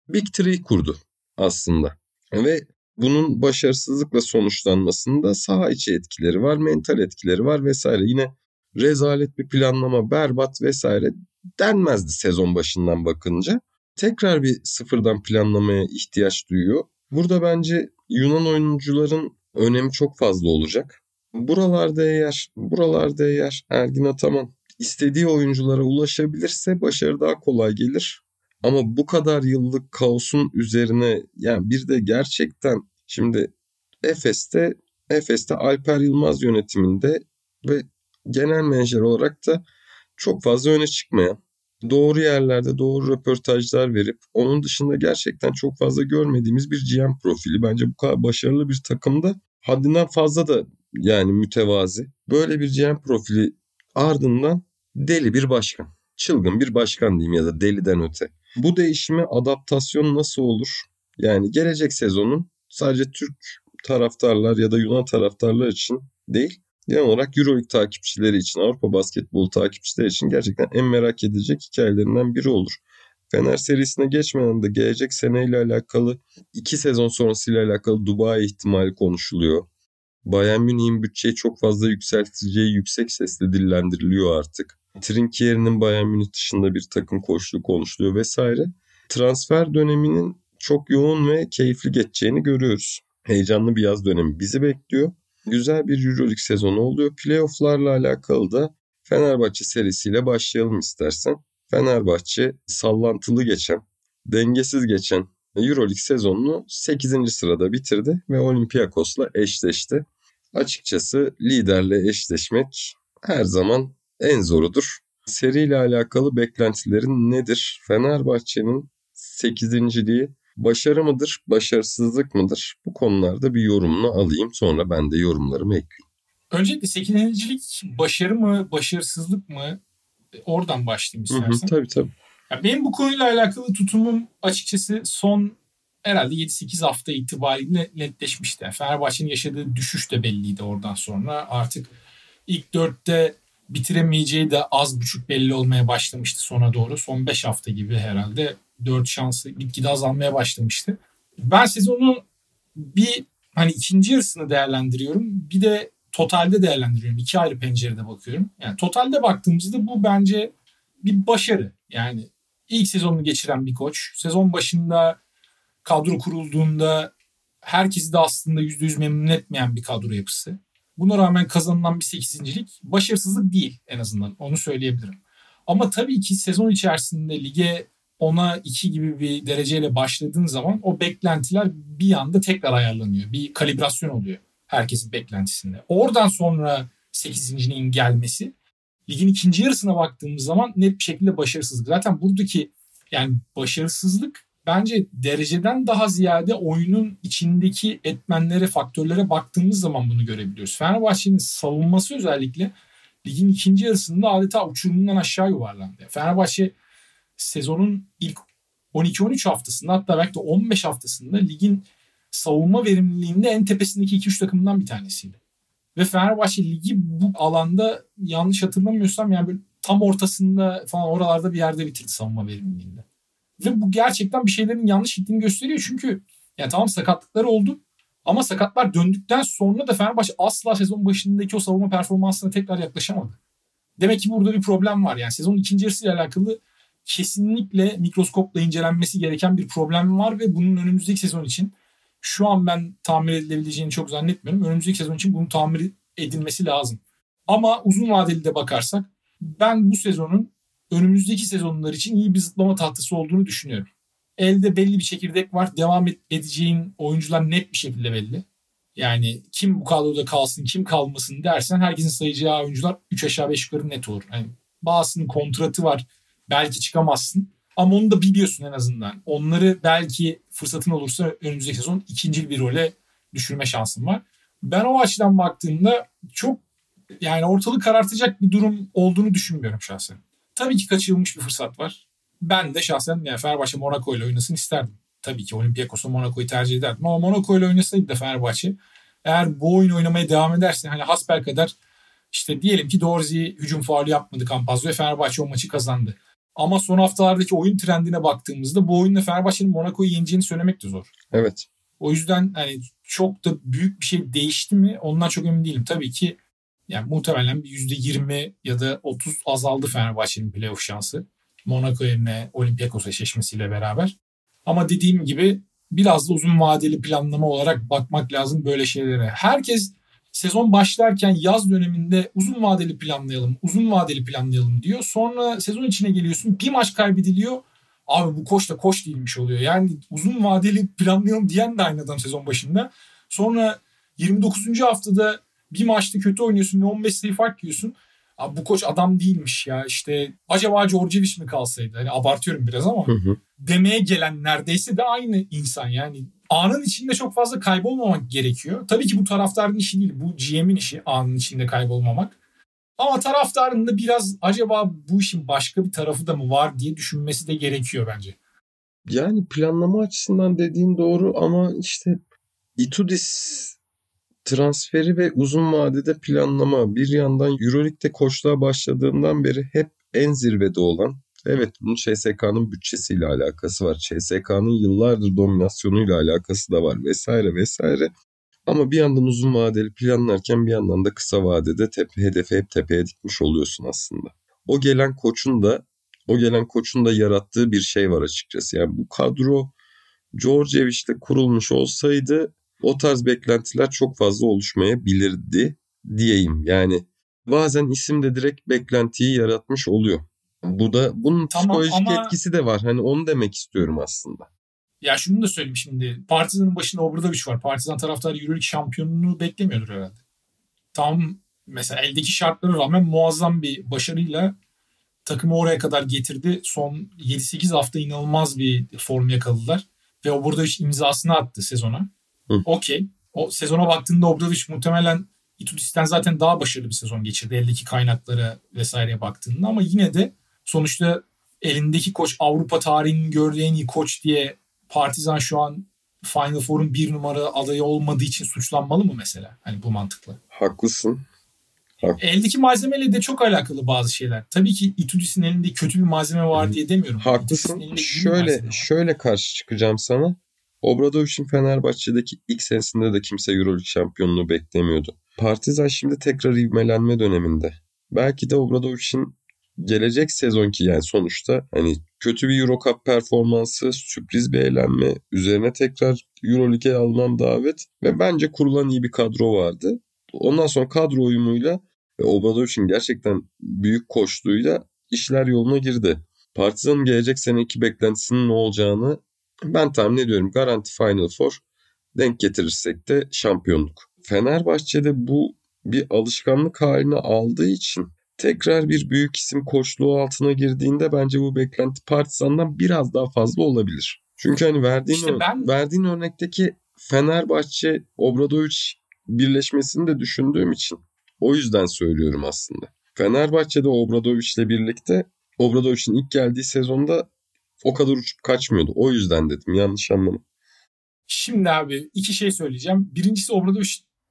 Big Three kurdu aslında. Ve bunun başarısızlıkla sonuçlanmasında saha içi etkileri var, mental etkileri var vesaire. Yine rezalet bir planlama, berbat vesaire denmezdi sezon başından bakınca. Tekrar bir sıfırdan planlamaya ihtiyaç duyuyor. Burada bence Yunan oyuncuların önemi çok fazla olacak. Buralarda eğer, buralarda eğer Ergin Ataman istediği oyunculara ulaşabilirse başarı daha kolay gelir. Ama bu kadar yıllık kaosun üzerine yani bir de gerçekten şimdi Efes'te Efes'te Alper Yılmaz yönetiminde ve genel menajer olarak da çok fazla öne çıkmayan, doğru yerlerde doğru röportajlar verip onun dışında gerçekten çok fazla görmediğimiz bir GM profili. Bence bu kadar başarılı bir takımda haddinden fazla da yani mütevazi. Böyle bir GM profili ardından deli bir başkan. Çılgın bir başkan diyeyim ya da deliden öte. Bu değişime adaptasyon nasıl olur? Yani gelecek sezonun sadece Türk taraftarlar ya da Yunan taraftarlar için değil, genel olarak Euroleague takipçileri için, Avrupa basketbolu takipçileri için gerçekten en merak edilecek hikayelerinden biri olur. Fener serisine geçmeden de gelecek seneyle alakalı, iki sezon sonrasıyla alakalı Dubai ihtimali konuşuluyor. Bayern Münih'in bütçeyi çok fazla yükselteceği yüksek sesle dillendiriliyor artık. Trinkier'in Bayern Münih dışında bir takım koştuğu konuşuluyor vesaire. Transfer döneminin çok yoğun ve keyifli geçeceğini görüyoruz. Heyecanlı bir yaz dönemi bizi bekliyor. Güzel bir Euroleague sezonu oluyor. Playoff'larla alakalı da Fenerbahçe serisiyle başlayalım istersen. Fenerbahçe sallantılı geçen, dengesiz geçen Euroleague sezonunu 8. sırada bitirdi ve Olympiakos'la eşleşti. Açıkçası liderle eşleşmek her zaman en zorudur. Seriyle alakalı beklentilerin nedir? Fenerbahçe'nin 8.liği başarı mıdır, başarısızlık mıdır? Bu konularda bir yorumunu alayım sonra ben de yorumlarımı ekleyeyim. Öncelikle 8.lik başarı mı, başarısızlık mı? Oradan başlayayım istersen. Hı hı, tabii tabii. Ya benim bu konuyla alakalı tutumum açıkçası son herhalde 7-8 hafta itibariyle netleşmişti. Fenerbahçe'nin yaşadığı düşüş de belliydi oradan sonra. Artık ilk dörtte bitiremeyeceği de az buçuk belli olmaya başlamıştı sona doğru. Son 5 hafta gibi herhalde 4 şansı gitgide azalmaya başlamıştı. Ben sezonu bir hani ikinci yarısını değerlendiriyorum. Bir de totalde değerlendiriyorum. İki ayrı pencerede bakıyorum. Yani totalde baktığımızda bu bence bir başarı. Yani ilk sezonunu geçiren bir koç. Sezon başında kadro kurulduğunda herkesi de aslında %100 memnun etmeyen bir kadro yapısı. Buna rağmen kazanılan bir sekizincilik başarısızlık değil en azından onu söyleyebilirim. Ama tabii ki sezon içerisinde lige ona 2 gibi bir dereceyle başladığın zaman o beklentiler bir anda tekrar ayarlanıyor. Bir kalibrasyon oluyor herkesin beklentisinde. Oradan sonra 8.'nin gelmesi ligin ikinci yarısına baktığımız zaman net bir şekilde başarısızlık. Zaten buradaki yani başarısızlık bence dereceden daha ziyade oyunun içindeki etmenlere, faktörlere baktığımız zaman bunu görebiliyoruz. Fenerbahçe'nin savunması özellikle ligin ikinci yarısında adeta uçurumundan aşağı yuvarlandı. Fenerbahçe sezonun ilk 12-13 haftasında hatta belki de 15 haftasında ligin savunma verimliliğinde en tepesindeki 2-3 takımdan bir tanesiydi. Ve Fenerbahçe ligi bu alanda yanlış hatırlamıyorsam yani böyle tam ortasında falan oralarda bir yerde bitirdi savunma verimliliğinde. Ve bu gerçekten bir şeylerin yanlış gittiğini gösteriyor. Çünkü yani tamam sakatlıkları oldu. Ama sakatlar döndükten sonra da Fenerbahçe asla sezon başındaki o savunma performansına tekrar yaklaşamadı. Demek ki burada bir problem var. Yani sezon ikinci yarısıyla alakalı kesinlikle mikroskopla incelenmesi gereken bir problem var ve bunun önümüzdeki sezon için şu an ben tamir edilebileceğini çok zannetmiyorum. Önümüzdeki sezon için bunun tamir edilmesi lazım. Ama uzun vadeli de bakarsak ben bu sezonun önümüzdeki sezonlar için iyi bir zıplama tahtası olduğunu düşünüyorum. Elde belli bir çekirdek var. Devam edeceğin oyuncular net bir şekilde belli. Yani kim bu kadroda kalsın, kim kalmasın dersen herkesin sayacağı oyuncular 3 aşağı 5 yukarı net olur. Yani bazısının kontratı var. Belki çıkamazsın. Ama onu da biliyorsun en azından. Onları belki fırsatın olursa önümüzdeki sezon ikinci bir role düşürme şansın var. Ben o açıdan baktığımda çok yani ortalık karartacak bir durum olduğunu düşünmüyorum şahsen. Tabii ki kaçırılmış bir fırsat var. Ben de şahsen yani Fenerbahçe Monaco ile oynasın isterdim. Tabii ki Olympiakos'a Monaco'yu tercih ederdim ama Monaco ile oynasaydı da Fenerbahçe eğer bu oyun oynamaya devam ederse hani hasbel kadar işte diyelim ki Dorzi hücum faali yapmadı Campazzo ve Fenerbahçe o maçı kazandı. Ama son haftalardaki oyun trendine baktığımızda bu oyunda Fenerbahçe'nin Monaco'yu yeneceğini söylemek de zor. Evet. O yüzden hani çok da büyük bir şey değişti mi ondan çok emin değilim. Tabii ki yani muhtemelen bir %20 ya da 30 azaldı Fenerbahçe'nin playoff şansı. Monaco yerine Olympiakos eşleşmesiyle beraber. Ama dediğim gibi biraz da uzun vadeli planlama olarak bakmak lazım böyle şeylere. Herkes sezon başlarken yaz döneminde uzun vadeli planlayalım, uzun vadeli planlayalım diyor. Sonra sezon içine geliyorsun bir maç kaybediliyor. Abi bu koç da koç değilmiş oluyor. Yani uzun vadeli planlayalım diyen de aynı adam sezon başında. Sonra 29. haftada bir maçta kötü oynuyorsun ve 15 sayı fark yiyorsun. Abi bu koç adam değilmiş ya işte acaba Djordjevic mi kalsaydı? Hani abartıyorum biraz ama hı hı. demeye gelen neredeyse de aynı insan yani anın içinde çok fazla kaybolmamak gerekiyor. Tabii ki bu taraftarın işi değil bu GM'in işi anın içinde kaybolmamak. Ama taraftarın da biraz acaba bu işin başka bir tarafı da mı var diye düşünmesi de gerekiyor bence. Yani planlama açısından dediğin doğru ama işte Itudis transferi ve uzun vadede planlama bir yandan Euroleague'de koçluğa başladığından beri hep en zirvede olan Evet bunun CSK'nın bütçesiyle alakası var. CSK'nın yıllardır dominasyonuyla alakası da var vesaire vesaire. Ama bir yandan uzun vadeli planlarken bir yandan da kısa vadede tepe, hedefi hep tepeye dikmiş oluyorsun aslında. o gelen koçun da o gelen koçun da yarattığı bir şey var açıkçası. Yani bu kadro Djordjevic'le kurulmuş olsaydı o tarz beklentiler çok fazla oluşmayabilirdi diyeyim. Yani bazen isim de direkt beklentiyi yaratmış oluyor. Bu da bunun tamam, psikolojik ama... etkisi de var. Hani onu demek istiyorum aslında. Ya şunu da söyleyeyim şimdi. Partizan'ın başında Obradovic var. Partizan taraftarı Euroleague şampiyonluğunu beklemiyordur herhalde. Tam mesela eldeki şartlara rağmen muazzam bir başarıyla takımı oraya kadar getirdi. Son 7-8 hafta inanılmaz bir form yakaladılar. Ve Obradovic imzasını attı sezona. Okey. O sezona baktığında Obradovic muhtemelen Itudis'ten zaten daha başarılı bir sezon geçirdi. Eldeki kaynaklara vesaireye baktığında ama yine de sonuçta elindeki koç Avrupa tarihinin gördüğü en iyi koç diye Partizan şu an Final Four'un bir numara adayı olmadığı için suçlanmalı mı mesela? Hani bu mantıkla. Haklısın. Hak. Eldeki malzemeyle de çok alakalı bazı şeyler. Tabii ki Itudis'in elinde kötü bir malzeme var diye demiyorum. Haklısın. Şöyle şöyle karşı çıkacağım sana. Obradovic'in Fenerbahçe'deki ilk senesinde de kimse Euroleague şampiyonluğu beklemiyordu. Partizan şimdi tekrar ivmelenme döneminde. Belki de Obradovic'in gelecek sezonki yani sonuçta hani kötü bir Euro Cup performansı, sürpriz bir eğlenme, üzerine tekrar Euroleague'e alınan davet ve bence kurulan iyi bir kadro vardı. Ondan sonra kadro uyumuyla ve Obradovic'in gerçekten büyük koştuğuyla işler yoluna girdi. Partizan'ın gelecek seneki beklentisinin ne olacağını ben tahmin ediyorum. Garanti Final Four denk getirirsek de şampiyonluk. Fenerbahçe'de bu bir alışkanlık haline aldığı için tekrar bir büyük isim koçluğu altına girdiğinde bence bu beklenti Partizan'dan biraz daha fazla olabilir. Çünkü hani verdiğin işte ben... verdiğin örnekteki Fenerbahçe Obradovic birleşmesini de düşündüğüm için o yüzden söylüyorum aslında. Fenerbahçe'de Obradovic'le birlikte Obradovic'in ilk geldiği sezonda o kadar uçup kaçmıyordu. O yüzden dedim yanlış anlama. Şimdi abi iki şey söyleyeceğim. Birincisi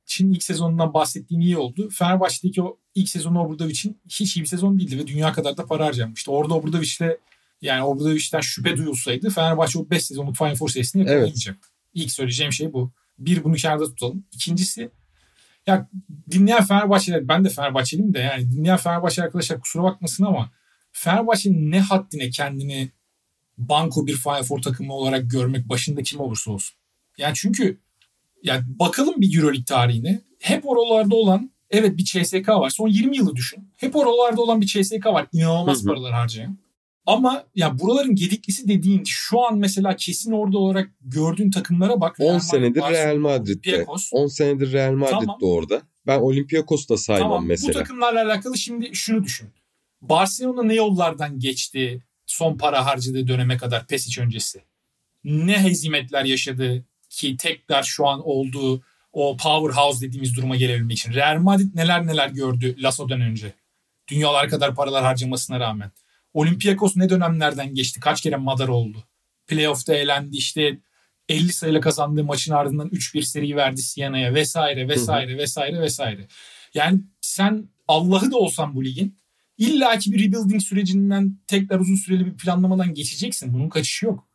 Obradovic'in ilk sezonundan bahsettiğim iyi oldu. Fenerbahçe'deki o ilk sezonu Obradovic'in hiç iyi bir sezon değildi ve dünya kadar da para harcamıştı. Orada Obradovic'le yani Obradovic'ten şüphe duyulsaydı Fenerbahçe o 5 sezonluk Final Four serisini yakalayamayacak. Evet. İlk söyleyeceğim şey bu. Bir bunu kenarda tutalım. İkincisi ya dinleyen Fenerbahçeler ben de Fenerbahçeliyim de yani dinleyen Fenerbahçe arkadaşlar kusura bakmasın ama Fenerbahçe ne haddine kendini banko bir Final Four takımı olarak görmek başında kim olursa olsun. Yani çünkü yani bakalım bir Euroleague tarihine. Hep oralarda olan evet bir CSK var. Son 20 yılı düşün. Hep oralarda olan bir CSK var. İnanılmaz paralar harcayan. Ama ya buraların gediklisi dediğin şu an mesela kesin orada olarak gördüğün takımlara bak. 10 senedir Real Madrid'de. 10 senedir Real Madrid'de tamam. orada. Ben Olympiakos'ta saymam tamam. mesela. Bu takımlarla alakalı şimdi şunu düşün. Barcelona ne yollardan geçti son para harcadığı döneme kadar Pesic öncesi? Ne hezimetler yaşadı ki tekrar şu an olduğu o powerhouse dediğimiz duruma gelebilmek için. Real Madrid neler neler gördü Lasso'dan önce. Dünyalar kadar paralar harcamasına rağmen. Olympiakos ne dönemlerden geçti? Kaç kere madar oldu? Playoff'ta eğlendi işte 50 sayıyla kazandığı maçın ardından 3-1 seri verdi Siena'ya vesaire vesaire hı hı. vesaire vesaire. Yani sen Allah'ı da olsan bu ligin illaki bir rebuilding sürecinden tekrar uzun süreli bir planlamadan geçeceksin. Bunun kaçışı yok.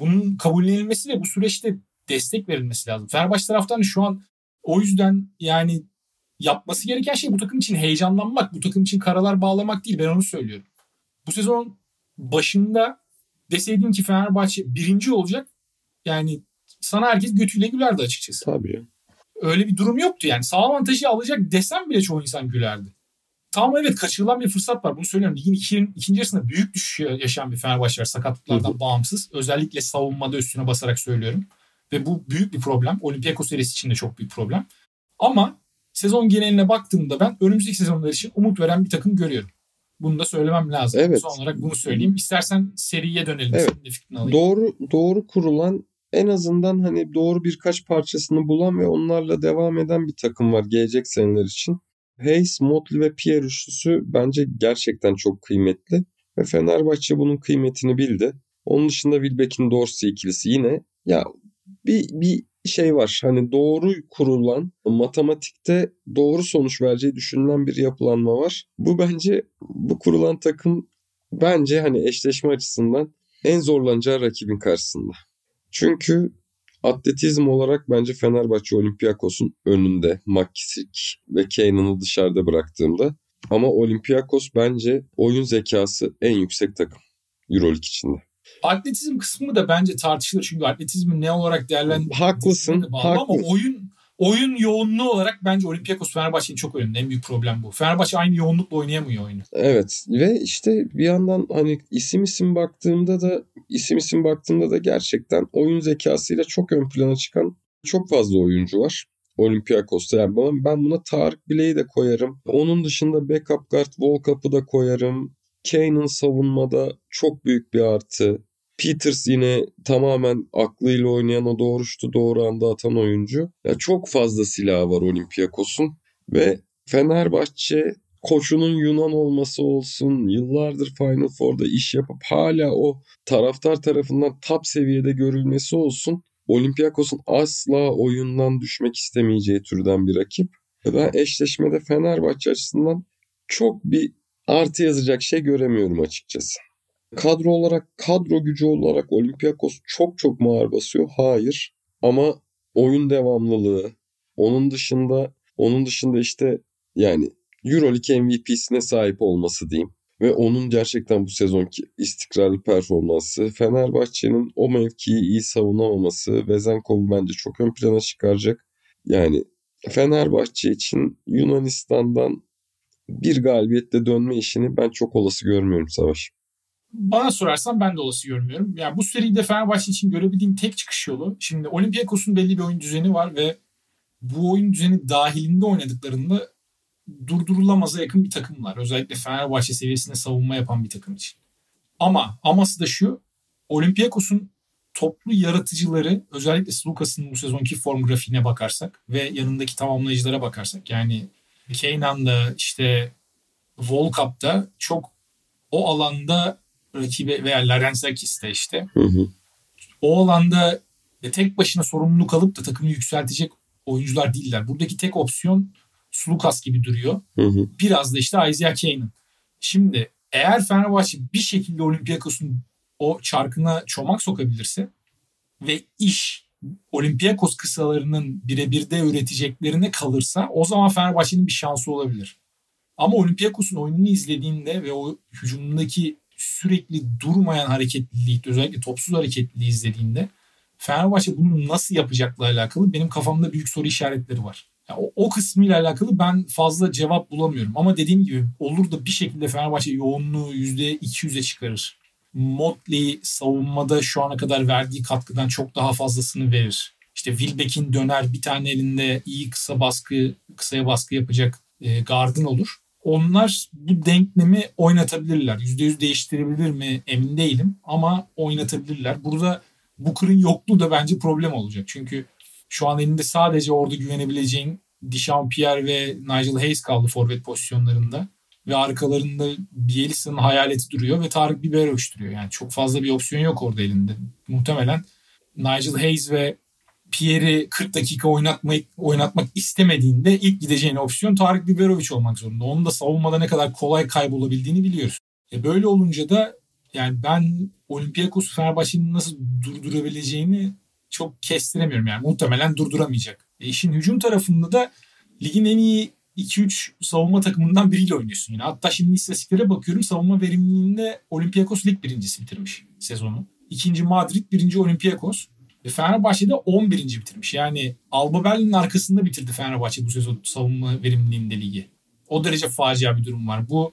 Bunun kabullenilmesi ve bu süreçte destek verilmesi lazım. Fenerbahçe taraftan şu an o yüzden yani yapması gereken şey bu takım için heyecanlanmak, bu takım için karalar bağlamak değil. Ben onu söylüyorum. Bu sezon başında deseydin ki Fenerbahçe birinci olacak yani sana herkes götüyle gülerdi açıkçası. Tabii. Öyle bir durum yoktu yani. Sağ avantajı alacak desem bile çoğu insan gülerdi. Tamam evet kaçırılan bir fırsat var. Bunu söylüyorum. Ligin iki, ikinci yarısında büyük düşüş yaşayan bir Fenerbahçe var sakatlıklardan bağımsız. Özellikle savunmada üstüne basarak söylüyorum. Ve bu büyük bir problem. Olympiakos serisi için de çok büyük problem. Ama sezon geneline baktığımda ben önümüzdeki sezonlar için umut veren bir takım görüyorum. Bunu da söylemem lazım. Evet. Son olarak bunu söyleyeyim. İstersen seriye dönelim. Evet. Senin de fikrini alayım. Doğru, doğru kurulan en azından hani doğru birkaç parçasını bulan ve onlarla devam eden bir takım var gelecek seneler için. Hayes, Motley ve Pierre üçlüsü bence gerçekten çok kıymetli. Ve Fenerbahçe bunun kıymetini bildi. Onun dışında Wilbeck'in Dorsey ikilisi yine ya bir, bir şey var. Hani doğru kurulan, matematikte doğru sonuç vereceği düşünülen bir yapılanma var. Bu bence bu kurulan takım bence hani eşleşme açısından en zorlanacağı rakibin karşısında. Çünkü atletizm olarak bence Fenerbahçe Olympiakos'un önünde. McKissick ve Kanan'ı dışarıda bıraktığımda. Ama Olympiakos bence oyun zekası en yüksek takım Euroleague içinde. Atletizm kısmı da bence tartışılır çünkü atletizmi ne olarak değerlendirildiğine Haklısın, de bağlı haklısın. ama oyun oyun yoğunluğu olarak bence Olympiakos Fenerbahçe'nin çok önünde. En büyük problem bu. Fenerbahçe aynı yoğunlukla oynayamıyor oyunu. Evet ve işte bir yandan hani isim isim baktığımda da isim isim baktığımda da gerçekten oyun zekasıyla çok ön plana çıkan çok fazla oyuncu var. Olympiakos'ta yani ben, ben buna Tarık Bilek'i de koyarım. Onun dışında backup guard Volkap'ı da koyarım. Kane'ın savunmada çok büyük bir artı. Peters yine tamamen aklıyla oynayan o doğru şutu doğru anda atan oyuncu. Ya çok fazla silahı var Olympiakos'un ve Fenerbahçe koçunun Yunan olması olsun, yıllardır Final Four'da iş yapıp hala o taraftar tarafından top seviyede görülmesi olsun. Olympiakos'un asla oyundan düşmek istemeyeceği türden bir rakip. Ben eşleşmede Fenerbahçe açısından çok bir artı yazacak şey göremiyorum açıkçası. Kadro olarak, kadro gücü olarak Olympiakos çok çok mu basıyor? Hayır. Ama oyun devamlılığı, onun dışında onun dışında işte yani EuroLeague MVP'sine sahip olması diyeyim. Ve onun gerçekten bu sezonki istikrarlı performansı, Fenerbahçe'nin o mevkiyi iyi savunamaması Vezenkov'u bence çok ön plana çıkaracak. Yani Fenerbahçe için Yunanistan'dan bir galibiyetle dönme işini ben çok olası görmüyorum Savaş. Bana sorarsan ben de olası görmüyorum. Yani bu seride Fenerbahçe için görebildiğim tek çıkış yolu. Şimdi Olympiakos'un belli bir oyun düzeni var ve bu oyun düzeni dahilinde oynadıklarında durdurulamaza yakın bir takımlar. Özellikle Fenerbahçe seviyesinde savunma yapan bir takım için. Ama aması da şu. Olympiakos'un toplu yaratıcıları özellikle Slukas'ın bu sezonki form grafiğine bakarsak ve yanındaki tamamlayıcılara bakarsak yani Keynan'da işte Volkap'ta çok o alanda rakibe veya Larenzakis'te işte Hı hı. o alanda tek başına sorumluluk alıp da takımı yükseltecek oyuncular değiller. Buradaki tek opsiyon Sulukas gibi duruyor. Hı hı. Biraz da işte Isaiah Kane'ın. Şimdi eğer Fenerbahçe bir şekilde Olympiakos'un o çarkına çomak sokabilirse ve iş Olympiakos kısalarının birebir de üreteceklerine kalırsa o zaman Fenerbahçe'nin bir şansı olabilir. Ama Olympiakos'un oyununu izlediğinde ve o hücumundaki sürekli durmayan hareketliliği, özellikle topsuz hareketliliği izlediğinde Fenerbahçe bunu nasıl yapacakla alakalı benim kafamda büyük soru işaretleri var. Yani o, o kısmıyla alakalı ben fazla cevap bulamıyorum. Ama dediğim gibi olur da bir şekilde Fenerbahçe yoğunluğu %200'e çıkarır. Motley savunmada şu ana kadar verdiği katkıdan çok daha fazlasını verir. İşte Wilbeck'in döner bir tane elinde iyi kısa baskı, kısaya baskı yapacak e, gardın olur. Onlar bu denklemi oynatabilirler. %100 değiştirebilir mi emin değilim ama oynatabilirler. Burada Booker'ın yokluğu da bence problem olacak. Çünkü şu an elinde sadece orada güvenebileceğin Dichampier ve Nigel Hayes kaldı forvet pozisyonlarında. Ve arkalarında Bielitsa'nın hayaleti duruyor ve Tarık Biberovic duruyor. Yani çok fazla bir opsiyon yok orada elinde. Muhtemelen Nigel Hayes ve Pierre'i 40 dakika oynatmayı, oynatmak istemediğinde ilk gideceğin opsiyon Tarık Biberovic olmak zorunda. Onun da savunmada ne kadar kolay kaybolabildiğini biliyoruz. E böyle olunca da yani ben Olympiakos Fenerbahçe'nin nasıl durdurabileceğini çok kestiremiyorum. Yani muhtemelen durduramayacak. E işin hücum tarafında da ligin en iyi 2-3 savunma takımından biriyle oynuyorsun yine. Hatta şimdi istatistiklere bakıyorum. Savunma verimliliğinde Olympiakos lig birincisi bitirmiş sezonu. İkinci Madrid, birinci Olympiakos. Ve Fenerbahçe'de 11. bitirmiş. Yani Alba Berlin'in arkasında bitirdi Fenerbahçe bu sezon savunma verimliliğinde ligi. O derece facia bir durum var. Bu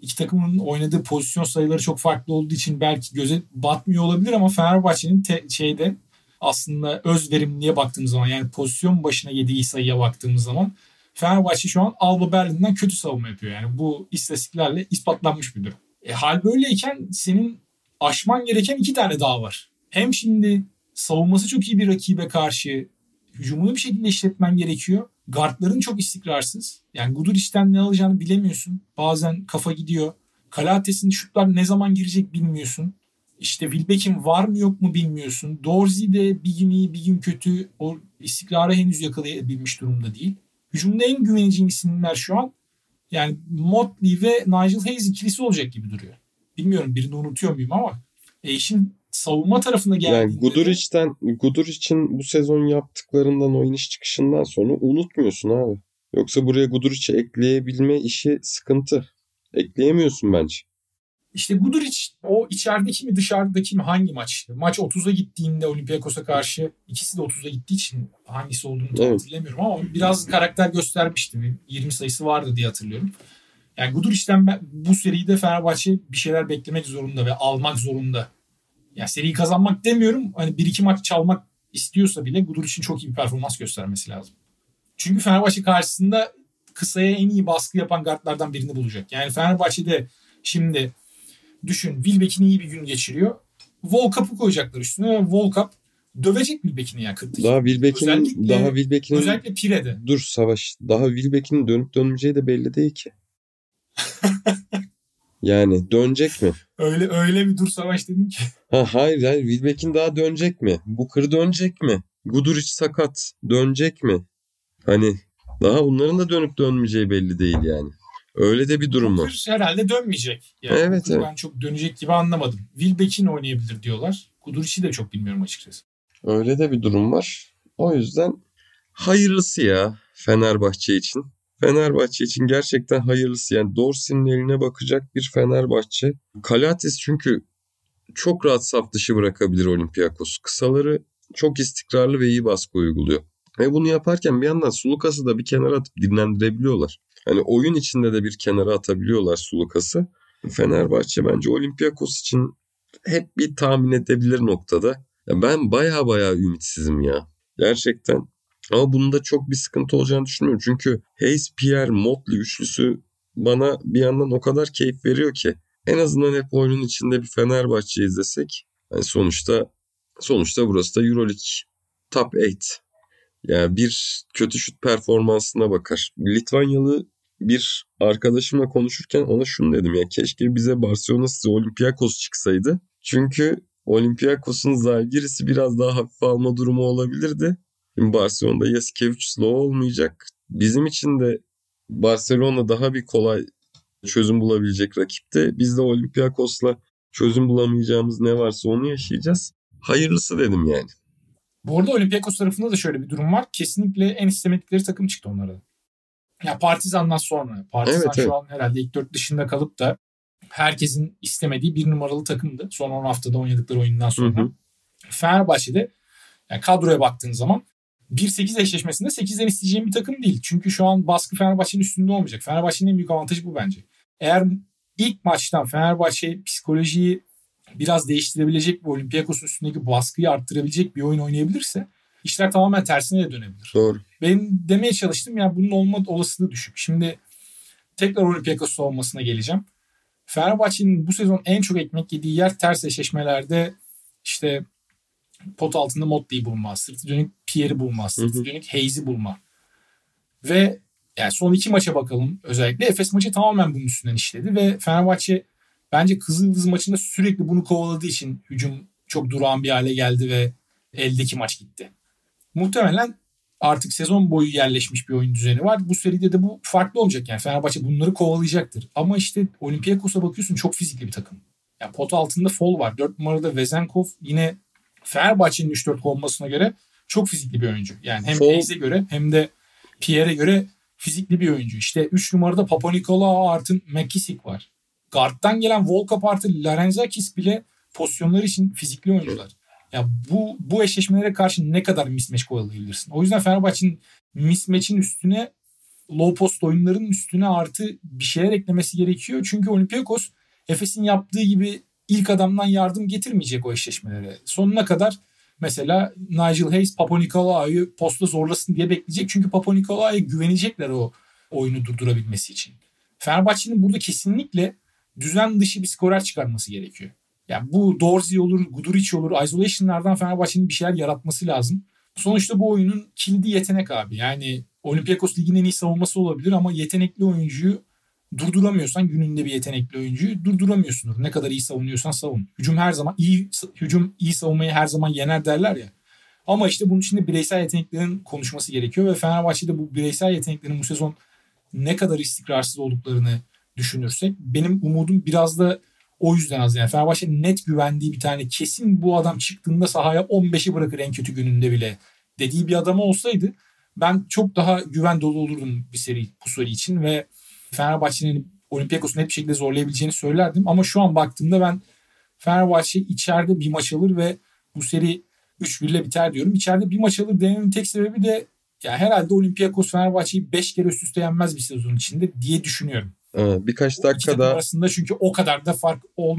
iki takımın oynadığı pozisyon sayıları çok farklı olduğu için belki göze batmıyor olabilir ama Fenerbahçe'nin te- şeyde aslında öz verimliliğe baktığımız zaman yani pozisyon başına yediği sayıya baktığımız zaman Fenerbahçe şu an Alba Berlin'den kötü savunma yapıyor. Yani bu istatistiklerle ispatlanmış bir durum. E, hal böyleyken senin aşman gereken iki tane daha var. Hem şimdi savunması çok iyi bir rakibe karşı hücumunu bir şekilde işletmen gerekiyor. Guardların çok istikrarsız. Yani Guduric'ten ne alacağını bilemiyorsun. Bazen kafa gidiyor. Kalates'in şutlar ne zaman girecek bilmiyorsun. İşte Wilbeck'in var mı yok mu bilmiyorsun. Dorsey de bir gün iyi bir gün kötü. O istikrara henüz yakalayabilmiş durumda değil. Hücumda en güveneceğim isimler şu an yani Motley ve Nigel Hayes ikilisi olacak gibi duruyor. Bilmiyorum birini unutuyor muyum ama e işin savunma tarafına geldiğinde... Yani Guduric'ten, Guduric'in bu sezon yaptıklarından o iniş çıkışından sonra unutmuyorsun abi. Yoksa buraya Guduric'i ekleyebilme işi sıkıntı. Ekleyemiyorsun bence. İşte Guduric o içerideki mi dışarıdaki mi hangi maç? Maç 30'a gittiğinde Olympiakos'a karşı ikisi de 30'a gittiği için hangisi olduğunu Evet. hatırlamıyorum ama biraz karakter göstermişti. Bir 20 sayısı vardı diye hatırlıyorum. Yani Guduric'ten ben, bu seride Fenerbahçe bir şeyler beklemek zorunda ve almak zorunda. Yani seriyi kazanmak demiyorum. Hani bir iki maç çalmak istiyorsa bile Guduric'in çok iyi bir performans göstermesi lazım. Çünkü Fenerbahçe karşısında kısaya en iyi baskı yapan guardlardan birini bulacak. Yani Fenerbahçe'de şimdi düşün Wilbeck'in iyi bir gün geçiriyor. Volkap'ı koyacaklar üstüne Volkap dövecek Wilbeck'ini ya 40 Daha Wilbeck'in daha Wilbeck'in Özellikle Pire'de. dur savaş daha Wilbeck'in dönüp dönmeyeceği de belli değil ki. yani dönecek mi? Öyle öyle bir dur savaş dedin ki. Ha hayır hayır Wilbeck'in daha dönecek mi? Booker dönecek mi? Guduric sakat dönecek mi? Hani daha bunların da dönüp dönmeyeceği belli değil yani. Öyle de bir durum var. Herhalde dönmeyecek. Yani Evet, evet. Ben çok dönecek gibi anlamadım. Wilbeck'in oynayabilir diyorlar. Guduric'i de çok bilmiyorum açıkçası. Öyle de bir durum var. O yüzden hayırlısı ya Fenerbahçe için. Fenerbahçe için gerçekten hayırlısı. Yani Dorsey'nin eline bakacak bir Fenerbahçe. Kalates çünkü çok rahat saf dışı bırakabilir Olympiakos. Kısaları çok istikrarlı ve iyi baskı uyguluyor. Ve bunu yaparken bir yandan Sulukas'ı da bir kenara atıp dinlendirebiliyorlar. Hani oyun içinde de bir kenara atabiliyorlar Sulukas'ı. Fenerbahçe bence Olympiakos için hep bir tahmin edebilir noktada. Ya ben baya baya ümitsizim ya. Gerçekten. Ama bunda çok bir sıkıntı olacağını düşünmüyorum. Çünkü Hayes, Pierre, Motley üçlüsü bana bir yandan o kadar keyif veriyor ki. En azından hep oyunun içinde bir Fenerbahçe izlesek. Yani sonuçta sonuçta burası da Euroleague Top 8. Yani bir kötü şut performansına bakar. Litvanyalı bir arkadaşımla konuşurken ona şunu dedim ya keşke bize Barcelona size Olympiakos çıksaydı. Çünkü Olympiakos'un Zalgiris'i biraz daha hafif alma durumu olabilirdi. Şimdi Barcelona'da Yasikevicius'la o olmayacak. Bizim için de Barcelona daha bir kolay çözüm bulabilecek rakipti. Biz de Olympiakos'la çözüm bulamayacağımız ne varsa onu yaşayacağız. Hayırlısı dedim yani. Bu arada Olympiakos tarafında da şöyle bir durum var. Kesinlikle en istemedikleri takım çıktı onlara. Ya Partizan'dan sonra. Partizan Evet, şu evet. an herhalde ilk dört dışında kalıp da herkesin istemediği bir numaralı takımdı. Son 10 haftada oynadıkları oyundan sonra. Hı hı. Fenerbahçe'de yani kadroya baktığın zaman 1-8 eşleşmesinde 8'den isteyeceğim bir takım değil. Çünkü şu an baskı Fenerbahçe'nin üstünde olmayacak. Fenerbahçe'nin en büyük avantajı bu bence. Eğer ilk maçtan Fenerbahçe psikolojiyi biraz değiştirebilecek bir Olympiakos'un üstündeki baskıyı arttırabilecek bir oyun oynayabilirse işler tamamen tersine de dönebilir. Doğru. Benim demeye çalıştım ya bunun olma olasılığı düşük. Şimdi tekrar Olympiakos savunmasına geleceğim. Fenerbahçe'nin bu sezon en çok ekmek yediği yer ters eşleşmelerde işte pot altında Motley'i bulma, sırtı dönük Pierre'i bulma, sırtı Hı hı. dönük Hayes'i bulma. Ve yani son iki maça bakalım özellikle. Efes maçı tamamen bunun üstünden işledi ve Fenerbahçe bence Kızıldız maçında sürekli bunu kovaladığı için hücum çok durağan bir hale geldi ve eldeki maç gitti. Muhtemelen artık sezon boyu yerleşmiş bir oyun düzeni var. Bu seride de bu farklı olacak. Yani Fenerbahçe bunları kovalayacaktır. Ama işte Olympiakos'a bakıyorsun çok fizikli bir takım. Yani pot altında Fol var. 4 numarada Vezenkov yine Fenerbahçe'nin 3-4 kovmasına göre çok fizikli bir oyuncu. Yani hem Hayes'e göre hem de Pierre'e göre fizikli bir oyuncu. İşte 3 numarada Papanikolaou artı McKissick var. Guard'dan gelen Volkap artı Larenzakis bile pozisyonları için fizikli oyuncular. Ya bu bu eşleşmelere karşı ne kadar mismatch kovalayabilirsin? O yüzden Fenerbahçe'nin mismatch'in üstüne low post oyunların üstüne artı bir şeyler eklemesi gerekiyor. Çünkü Olympiakos Efes'in yaptığı gibi ilk adamdan yardım getirmeyecek o eşleşmelere. Sonuna kadar mesela Nigel Hayes Papanikolaou'yu posta zorlasın diye bekleyecek. Çünkü Papanikolaou'ya güvenecekler o oyunu durdurabilmesi için. Fenerbahçe'nin burada kesinlikle düzen dışı bir skorer çıkarması gerekiyor. Yani bu Dorsey olur, Guduric olur, isolation'lardan Fenerbahçe'nin bir şeyler yaratması lazım. Sonuçta bu oyunun kilidi yetenek abi. Yani Olympiakos ligin en iyi savunması olabilir ama yetenekli oyuncuyu durduramıyorsan gününde bir yetenekli oyuncuyu durduramıyorsundur. Ne kadar iyi savunuyorsan savun. Hücum her zaman iyi hücum iyi savunmayı her zaman yener derler ya. Ama işte bunun için de bireysel yeteneklerin konuşması gerekiyor ve Fenerbahçe'de bu bireysel yeteneklerin bu sezon ne kadar istikrarsız olduklarını düşünürsek benim umudum biraz da o yüzden az yani. Fenerbahçe net güvendiği bir tane kesin bu adam çıktığında sahaya 15'i bırakır en kötü gününde bile dediği bir adam olsaydı Ben çok daha güven dolu olurdum bir seri bu seri için ve Fenerbahçe'nin Olympiakos'u net bir şekilde zorlayabileceğini söylerdim. Ama şu an baktığımda ben Fenerbahçe içeride bir maç alır ve bu seri 3-1 ile biter diyorum. İçeride bir maç alır dememin tek sebebi de ya herhalde Olympiakos Fenerbahçe'yi 5 kere üst üste yenmez bir sezon içinde diye düşünüyorum. Ee, birkaç dakika daha arasında çünkü o kadar da fark ol,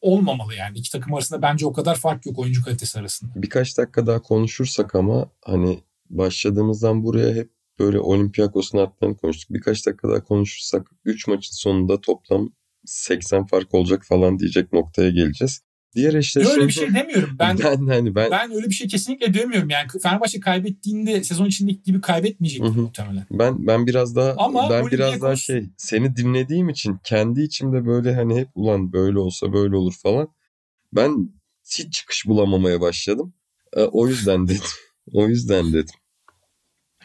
olmamalı yani. İki takım arasında bence o kadar fark yok oyuncu kalitesi arasında. Birkaç dakika daha konuşursak ama hani başladığımızdan buraya hep böyle Olympiakos'un hatlarını konuştuk. Birkaç dakika daha konuşursak 3 maçın sonunda toplam 80 fark olacak falan diyecek noktaya geleceğiz. Diğer eşleşme... Öyle bir şey demiyorum. Ben, ben, hani ben, ben öyle bir şey kesinlikle demiyorum. Yani Fenerbahçe kaybettiğinde sezon içindeki gibi kaybetmeyecektir muhtemelen. Ben ben biraz daha Ama ben biraz daha şey seni dinlediğim için kendi içimde böyle hani hep ulan böyle olsa böyle olur falan. Ben hiç çıkış bulamamaya başladım. E, o yüzden dedim. o yüzden dedim.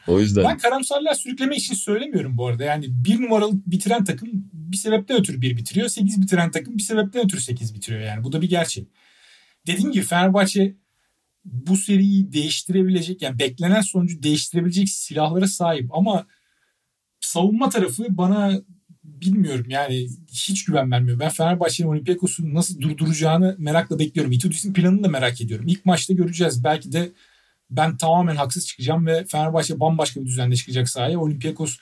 O yüzden. Ben karamsarlığa sürükleme için söylemiyorum bu arada. Yani bir numaralı bitiren takım bir sebepten ötürü bir bitiriyor. Sekiz bitiren takım bir sebepten ötürü sekiz bitiriyor yani. Bu da bir gerçek. Dediğim gibi Fenerbahçe bu seriyi değiştirebilecek yani beklenen sonucu değiştirebilecek silahlara sahip ama savunma tarafı bana bilmiyorum yani hiç güven vermiyor. Ben Fenerbahçe'nin Olympiakos'u nasıl durduracağını merakla bekliyorum. Itudis'in planını da merak ediyorum. İlk maçta göreceğiz. Belki de ben tamamen haksız çıkacağım ve Fenerbahçe bambaşka bir düzende çıkacak sahaya. Olympiakos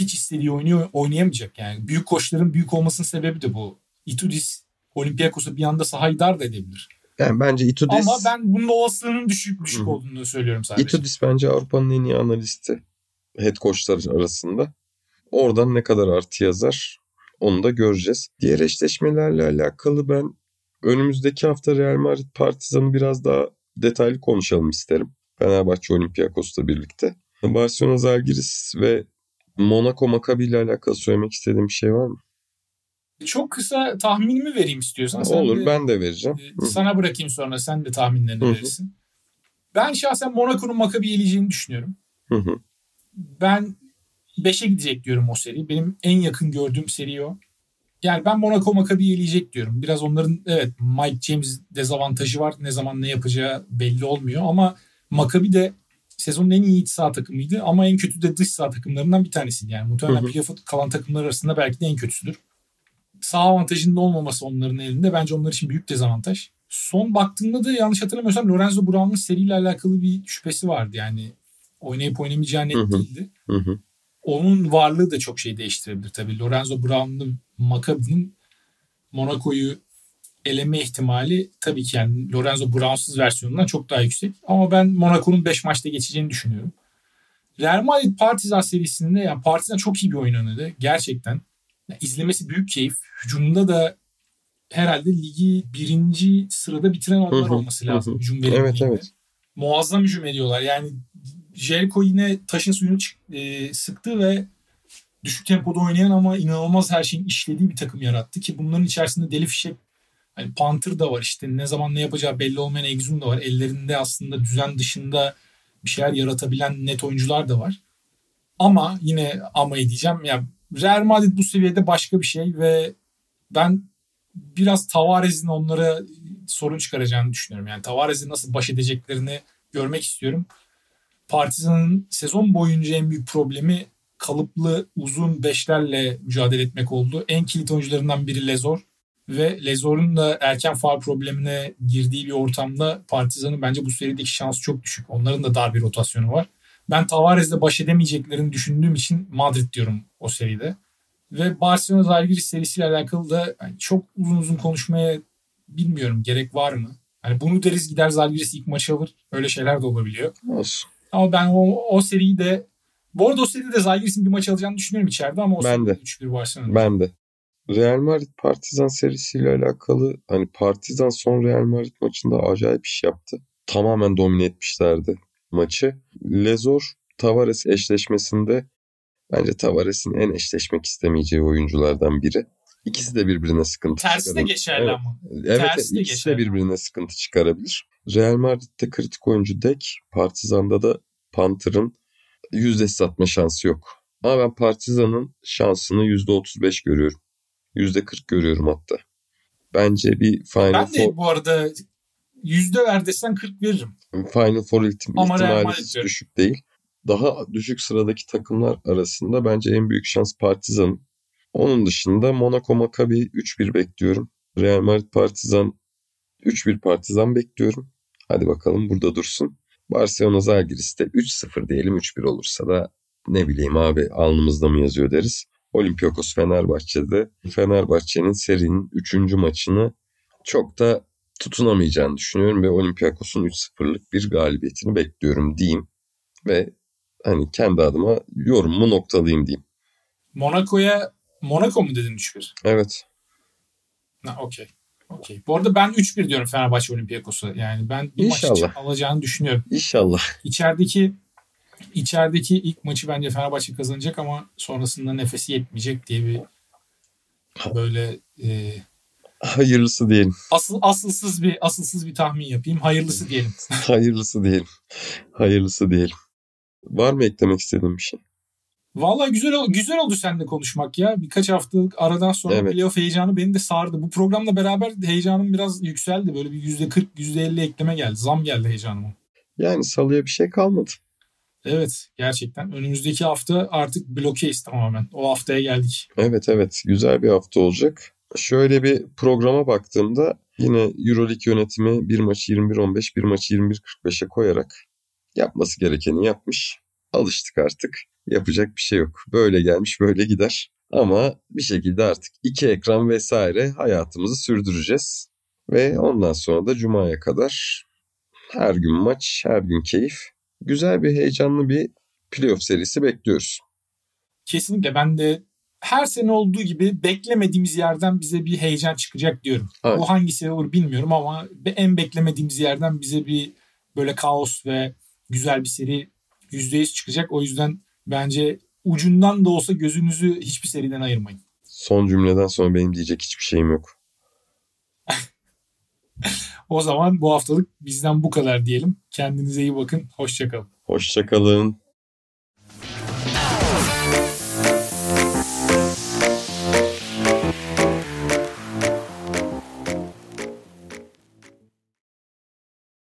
hiç istediği oynuyor, oynayamayacak. Yani büyük koçların büyük olmasının sebebi de bu. Itudis Olympiakos'u bir anda sahayı dar da edebilir. Yani bence Itudis... Ama ben bunun olasılığının düşük düşük Hı. olduğunu söylüyorum sadece. Itudis bence Avrupa'nın en iyi analisti. Head coachlar arasında. Oradan ne kadar artı yazar onu da göreceğiz. Diğer eşleşmelerle alakalı ben önümüzdeki hafta Real Madrid Partizan'ı biraz daha detaylı konuşalım isterim. Fenerbahçe Olympiakos'la birlikte. Barcelona Zalgiris ve Monaco Maccabi ile alakalı söylemek istediğim bir şey var mı? Çok kısa tahminimi vereyim istiyorsan. Sen Olur de, ben de vereceğim. E, sana bırakayım sonra sen de tahminlerini Hı-hı. verirsin. Ben şahsen Monaco'nun Maccabi eleyeceğini düşünüyorum. Hı-hı. Ben 5'e gidecek diyorum o seri. Benim en yakın gördüğüm seri o. Yani ben Monaco Maccabi eleyecek diyorum. Biraz onların evet Mike James dezavantajı var. Ne zaman ne yapacağı belli olmuyor ama Maccabi de sezonun en iyi iç saha takımıydı ama en kötü de dış saha takımlarından bir tanesiydi. Yani muhtemelen playoff kalan takımlar arasında belki de en kötüsüdür. Sağ avantajının olmaması onların elinde bence onlar için büyük dezavantaj. Son baktığımda da yanlış hatırlamıyorsam Lorenzo Brown'un seriyle alakalı bir şüphesi vardı. Yani oynayıp oynamayacağı net değildi. Hı hı. Onun varlığı da çok şey değiştirebilir tabii. Lorenzo Brown'un Maccabi'nin Monaco'yu eleme ihtimali tabii ki yani Lorenzo Brown'suz versiyonundan çok daha yüksek. Ama ben Monaco'nun 5 maçta geçeceğini düşünüyorum. Real Madrid Partizan serisinde yani Partizan çok iyi bir oyun oynadı. Gerçekten. Yani izlemesi büyük keyif. Hücumda da herhalde ligi birinci sırada bitiren onlar olması lazım. Hücum evet, evet. Muazzam hücum ediyorlar. Yani Jericho yine taşın suyunu e, sıktı ve düşük tempoda oynayan ama inanılmaz her şeyin işlediği bir takım yarattı ki bunların içerisinde deli fişek hani Panther da var işte ne zaman ne yapacağı belli olmayan Exum da var. Ellerinde aslında düzen dışında bir şeyler yaratabilen net oyuncular da var. Ama yine ama diyeceğim ya Real Madrid bu seviyede başka bir şey ve ben biraz Tavares'in onlara sorun çıkaracağını düşünüyorum. Yani Tavares'i nasıl baş edeceklerini görmek istiyorum. Partizan'ın sezon boyunca en büyük problemi kalıplı uzun beşlerle mücadele etmek oldu. En kilit oyuncularından biri Lezor ve Lezor'un da erken faal problemine girdiği bir ortamda Partizan'ın bence bu serideki şansı çok düşük. Onların da dar bir rotasyonu var. Ben Tavares'le baş edemeyeceklerini düşündüğüm için Madrid diyorum o seride. Ve Barcelona Zalgiris serisiyle alakalı da yani çok uzun uzun konuşmaya bilmiyorum gerek var mı? Hani bunu deriz gider Zalgiris ilk maçı alır. Öyle şeyler de olabiliyor. Olsun. Ama ben o, o seriyi de bu arada o seride de Zalgiris'in bir maç alacağını düşünüyorum içeride ama o ben de. 3-1 Barcelona. Ben de. Real Madrid Partizan serisiyle alakalı hani Partizan son Real Madrid maçında acayip iş yaptı. Tamamen domine etmişlerdi maçı. Lezor Tavares eşleşmesinde bence Tavares'in en eşleşmek istemeyeceği oyunculardan biri. İkisi de birbirine sıkıntı Tersi çıkarabilir. de geçerli evet. ama. Evet, Tersi de ikisi de birbirine sıkıntı çıkarabilir. Real Madrid'de kritik oyuncu Dek, Partizan'da da Panther'ın yüzde satma şansı yok. Ama ben Partizan'ın şansını yüzde otuz beş görüyorum. Yüzde kırk görüyorum hatta. Bence bir Final Ben de Four... bu arada yüzde ver desen kırk veririm. Final Four ihtim- ihtimali hiç düşük değil. daha düşük sıradaki takımlar arasında bence en büyük şans Partizan. Onun dışında Monaco Maccabi 3-1 bekliyorum. Real Madrid Partizan 3-1 Partizan bekliyorum. Hadi bakalım burada dursun. Barcelona Zalgiris'te 3-0 diyelim 3-1 olursa da ne bileyim abi alnımızda mı yazıyor deriz. Olympiakos Fenerbahçe'de Fenerbahçe'nin serinin 3. maçını çok da tutunamayacağını düşünüyorum ve Olympiakos'un 3-0'lık bir galibiyetini bekliyorum diyeyim. Ve hani kendi adıma yorumumu noktalayayım diyeyim. Monaco'ya Monaco mu dedin 3-1? Evet. Ha, okey. Okey. Bu arada ben 3-1 diyorum Fenerbahçe Olympiakos'a. Yani ben maç için İnşallah. alacağını düşünüyorum. İnşallah. İçerideki içerideki ilk maçı bence Fenerbahçe kazanacak ama sonrasında nefesi yetmeyecek diye bir böyle e, Hayırlısı diyelim. asıl asılsız bir asılsız bir tahmin yapayım. Hayırlısı diyelim. Hayırlısı diyelim. Hayırlısı diyelim. Var mı eklemek istediğin bir şey? Vallahi güzel güzel oldu seninle konuşmak ya. Birkaç haftalık aradan sonra Evet. playoff heyecanı beni de sardı. Bu programla beraber heyecanım biraz yükseldi. Böyle bir %40, %50 ekleme geldi. Zam geldi heyecanıma. Yani salıya bir şey kalmadı. Evet gerçekten. Önümüzdeki hafta artık blokeyiz tamamen. O haftaya geldik. Evet evet güzel bir hafta olacak. Şöyle bir programa baktığımda yine Euroleague yönetimi bir maçı 21-15 bir maçı 21-45'e koyarak yapması gerekeni yapmış. Alıştık artık. Yapacak bir şey yok. Böyle gelmiş böyle gider. Ama bir şekilde artık iki ekran vesaire hayatımızı sürdüreceğiz. Ve ondan sonra da Cuma'ya kadar her gün maç, her gün keyif. Güzel bir heyecanlı bir playoff serisi bekliyoruz. Kesinlikle ben de her sene olduğu gibi beklemediğimiz yerden bize bir heyecan çıkacak diyorum. Evet. Bu hangisi olur bilmiyorum ama en beklemediğimiz yerden bize bir böyle kaos ve güzel bir seri %100 çıkacak. O yüzden bence ucundan da olsa gözünüzü hiçbir seriden ayırmayın. Son cümleden sonra benim diyecek hiçbir şeyim yok. O zaman bu haftalık bizden bu kadar diyelim. Kendinize iyi bakın. Hoşçakalın. Hoşçakalın.